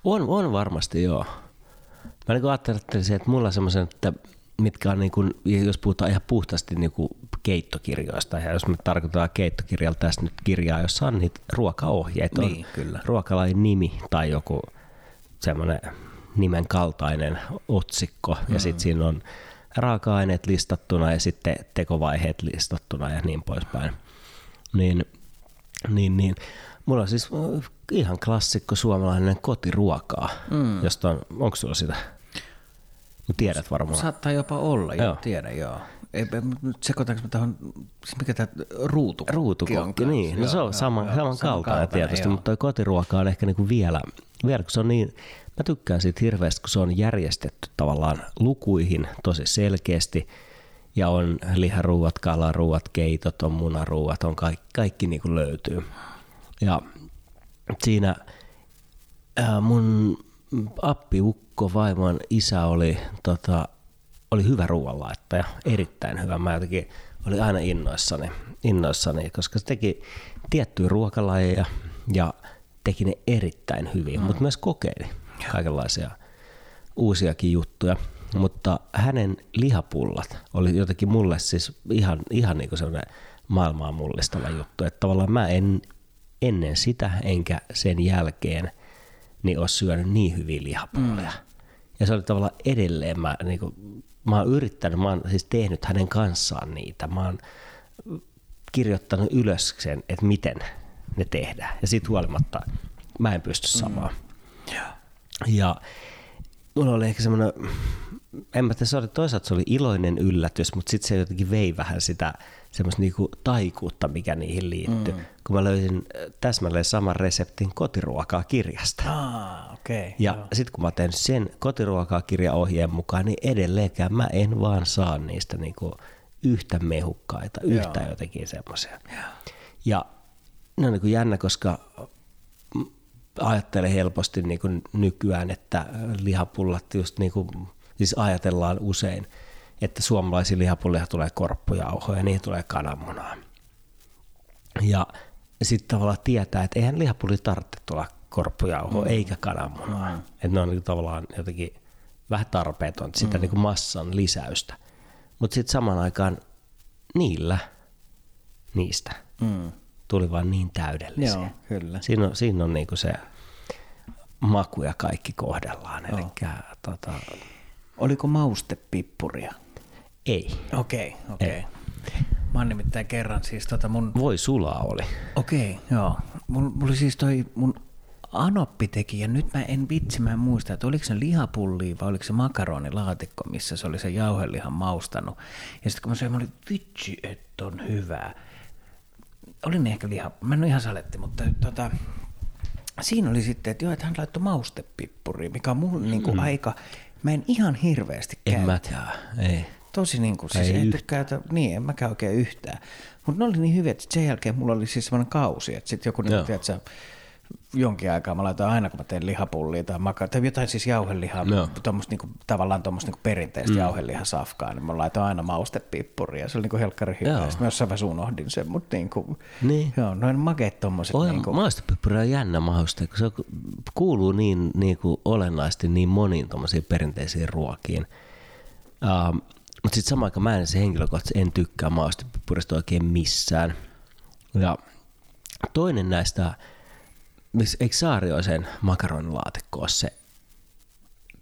On, on varmasti, joo. Mä niin ajattelisin, että mulla on semmoisen, että mitkä on, niin kuin, jos puhutaan ihan puhtaasti niin kuin keittokirjoista, ja jos me tarkoitetaan keittokirjalla tässä nyt kirjaa, jossa on niitä ruokaohjeita, on Niin, kyllä. ruokalain nimi tai joku semmoinen nimen kaltainen otsikko, mm-hmm. ja sitten siinä on raaka-aineet listattuna ja sitten tekovaiheet listattuna ja niin poispäin. Niin, niin, niin. Mulla on siis ihan klassikko suomalainen kotiruokaa, mm. josta on, onko sulla sitä? Tiedät varmaan. Saattaa jopa olla, joo. Tiedän, joo. Ei, nyt sekoitaanko mä tähän, siis mikä tämä ruutukokki Ruutukokki, kanssa? niin. No se on joo, sama, joo, saman kaltainen tietysti, joo. mutta toi kotiruoka on ehkä niinku vielä, vielä, kun se on niin, mä tykkään siitä hirveästi, kun se on järjestetty tavallaan lukuihin tosi selkeästi, ja on liharuuat, kalaruuat, keitot, on munaruuat, on kaikki, kaikki niinku löytyy. Ja siinä ää, mun appiukko, vaimon isä oli, tota, oli hyvä ruoanlaittaja, erittäin hyvä. Mä jotenkin olin aina innoissani, innoissani, koska se teki tiettyjä ruokalajeja ja teki ne erittäin hyvin, mm. mutta myös kokeili kaikenlaisia uusiakin juttuja. Mutta hänen lihapullat oli jotenkin mulle siis ihan, ihan niin kuin maailmaa mullistava juttu. Että tavallaan mä en ennen sitä enkä sen jälkeen niin ole syönyt niin hyviä lihapulleja. Mm. Ja se oli tavallaan edelleen, mä, niin kuin, mä oon yrittänyt, mä oon siis tehnyt hänen kanssaan niitä. Mä oon kirjoittanut ylös sen, että miten ne tehdään. Ja siitä huolimatta mä en pysty samaan. Mm. Ja mulla oli ehkä semmoinen, en mä tiedä, se oli, toisaalta se oli iloinen yllätys, mutta sitten se jotenkin vei vähän sitä semmoista niinku taikuutta, mikä niihin liittyy. Mm. Kun mä löysin äh, täsmälleen saman reseptin kotiruokaa kirjasta. Ah. Okay, Ja sitten kun mä teen sen kotiruokaa kirjaohjeen mukaan, niin edelleenkään mä en vaan saa niistä niinku yhtä mehukkaita, yhtä Joo. jotenkin semmoisia. Ja ne on niinku jännä, koska ajattelen helposti niin kuin nykyään, että lihapullat just niin kuin, siis ajatellaan usein, että suomalaisia lihapullia tulee korppujauhoja ja niihin tulee kananmunaa. Ja sitten tavallaan tietää, että eihän lihapulli tarvitse tulla korppujauhoa mm. eikä kananmunaa. Mm. Että ne on niin tavallaan jotenkin vähän tarpeetonta, sitä mm. niin kuin massan lisäystä. Mutta sitten samaan aikaan niillä, niistä, Mm. tuli vaan niin täydellisiä. Joo, kyllä. Siinä on, siinä on niinku se maku ja kaikki kohdellaan. Eli tota, Oliko maustepippuria? ei. Okei, okay, okei. Okay. Mä oon nimittäin kerran siis tota mun... Voi sulaa oli. Okei, okay, joo. Mulla oli siis toi mun anoppi teki, ja nyt mä en vitsi, mä en muista, että oliko se lihapulli vai oliko se makaronilaatikko, missä se oli se jauhelihan maustanut. Ja sitten kun mä söin, mä olin, vitsi, että on hyvää. Oli ne ehkä liha, mä en ole ihan saletti, mutta tota, siinä oli sitten, että joo, että hän laittoi maustepippuriin, mikä on mulle mm. niin kuin aika Mä en ihan hirveästi En käy. mäkään, ei. Tosi niin kuin, siis Ei yhtään. käytä, niin en mäkään oikein yhtään. Mutta ne oli niin hyviä, että sen jälkeen mulla oli siis semmoinen kausi, että sitten joku, niin, tiedätkö, jonkin aikaa mä laitan aina, kun mä teen lihapullia tai maka, tai jotain siis jauhelihaa, Joo. tommosta, niinku, tavallaan tuommoista niinku perinteistä mm. jauhelihasafkaa, niin mä laitan aina maustepippuria, se oli niinku helkkari hyvä. Ja Sitten mä jossain vaiheessa unohdin sen, mutta niinku, Niin. joo, noin makeet tommoset. Oi, Niinku, Maustopyppyrä on jännä mauste, kun se kuuluu niin, niin kuin olennaisesti niin moniin tuommoisiin perinteisiin ruokiin. Uh, mutta sitten samaan aikaan mä en se henkilökohtaisesti en tykkää maustopyppyristä oikein missään. Ja toinen näistä, eikö saarioisen makaronilaatikko ole se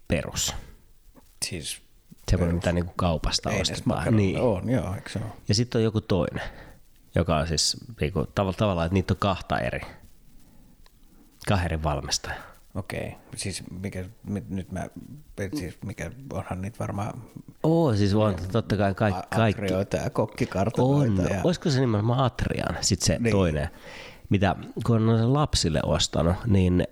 perus? siis Semmoinen, mitä niinku kaupasta ei ostetaan. Niin. On, joo, eikö se ole? Ja sitten on joku toinen, joka on siis niinku, tav- tavallaan, että niitä on kahta eri, kahden eri valmistaja. Okei, siis mikä, mi- nyt mä, siis mikä, onhan niitä varmaan Oo, siis on totta kai kaikki. kaikki. akrioita ja On. kokkikartanoita. Ja... Olisiko se nimenomaan Atrian, sitten se Niin. toinen, mitä kun on lapsille ostanut, niin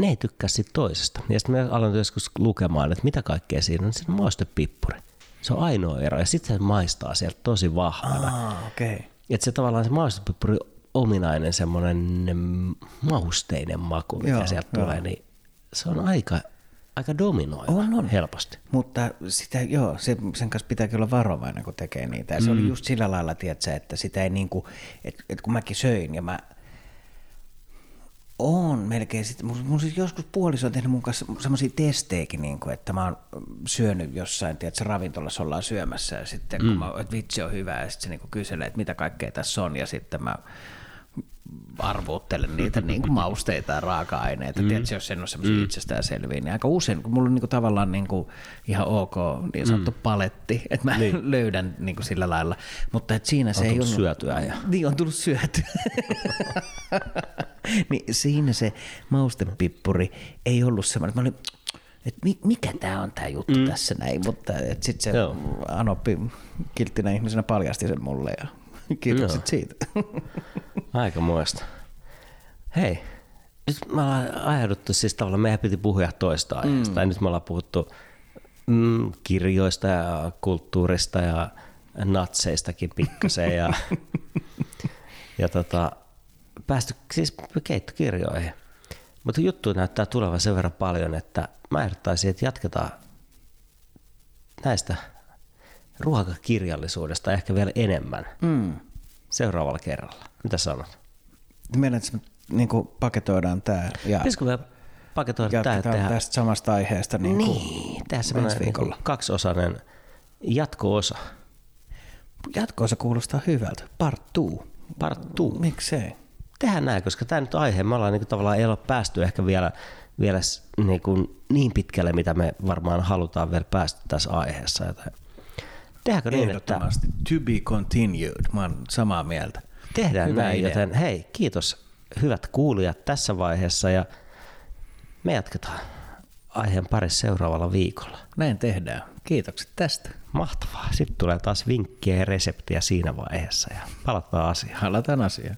ne ei tykkää siitä toisesta. Ja sitten mä aloin joskus lukemaan, että mitä kaikkea siinä on. Siinä on maustepippuri. Se on ainoa ero. Ja sitten se maistaa sieltä tosi vahvana. Ah, okei. Okay. Että se tavallaan se maustepippuri ominainen semmoinen mm, mausteinen maku, mikä Joo, sieltä joo. tulee, niin se on aika, aika dominoiva On, on. helposti. Mutta sitä, joo, se, sen kanssa pitääkin olla varovainen, kun tekee niitä. Ja se mm. oli just sillä lailla, tiedätkö, että sitä ei niinku, että et kun mäkin söin ja mä on melkein sitten, mun, mun siis joskus puoliso on tehnyt mun kanssa semmoisia testejäkin, niin kuin, että mä oon syönyt jossain, tiedätkö, ravintolassa ollaan syömässä ja sitten kun mä, että vitsi on hyvä ja sitten se niin kyselee, että mitä kaikkea tässä on ja sitten mä arvuuttelen niitä niin kuin mausteita ja raaka-aineita. Mm. Tiedätkö, jos en ole semmoisia mm. itsestään selviä, niin aika usein, kun mulla on niin kuin tavallaan niin kuin ihan ok niin sanottu mm. paletti, että mä niin. löydän niin kuin sillä lailla. Mutta että siinä se On ei tullut ollut... syötyä ja- Niin, on tullut syötyä. niin siinä se maustepippuri ei ollut semmoinen, että mä olin, mi- mikä tämä on tämä juttu mm. tässä näin, mutta sitten se Joo. Anoppi kilttinä ihmisenä paljasti sen mulle ja kiitokset siitä. Aika muista. Hei, nyt me ollaan ajauduttu siis tavallaan, meidän piti puhua toista aiheesta. Mm. Ja nyt me ollaan puhuttu mm, kirjoista ja kulttuurista ja natseistakin pikkasen. ja, ja tota, päästy siis keittokirjoihin. Mutta juttu näyttää tulevan sen verran paljon, että mä ehdottaisin, että jatketaan näistä ruokakirjallisuudesta ehkä vielä enemmän Mm. seuraavalla kerralla. Mitä sanot? Meidän, niin kuin paketoidaan tämä ja Pitäisikö me paketoida tämä ja jatketaan tästä samasta aiheesta niin, kuin niin, tehdä ensi semmoinen viikolla. niin kaksiosainen jatko-osa. Jatkoosa kuulostaa hyvältä. Part two. Part two. Miksei? Tehdään näin, koska tämä nyt aihe. Me ollaan niin tavallaan ei olla päästy ehkä vielä, vielä niin, kuin niin pitkälle, mitä me varmaan halutaan vielä päästä tässä aiheessa. Joten tehdäänkö niin, että. To be continued. Mä oon samaa mieltä. tehdään Hyvä näin, idea. joten hei, kiitos hyvät kuulijat tässä vaiheessa ja me jatketaan aiheen parissa seuraavalla viikolla. Näin tehdään. Kiitokset tästä. Mahtavaa. Sitten tulee taas vinkkejä ja reseptiä siinä vaiheessa ja palataan asiaan. Halataan asiaa.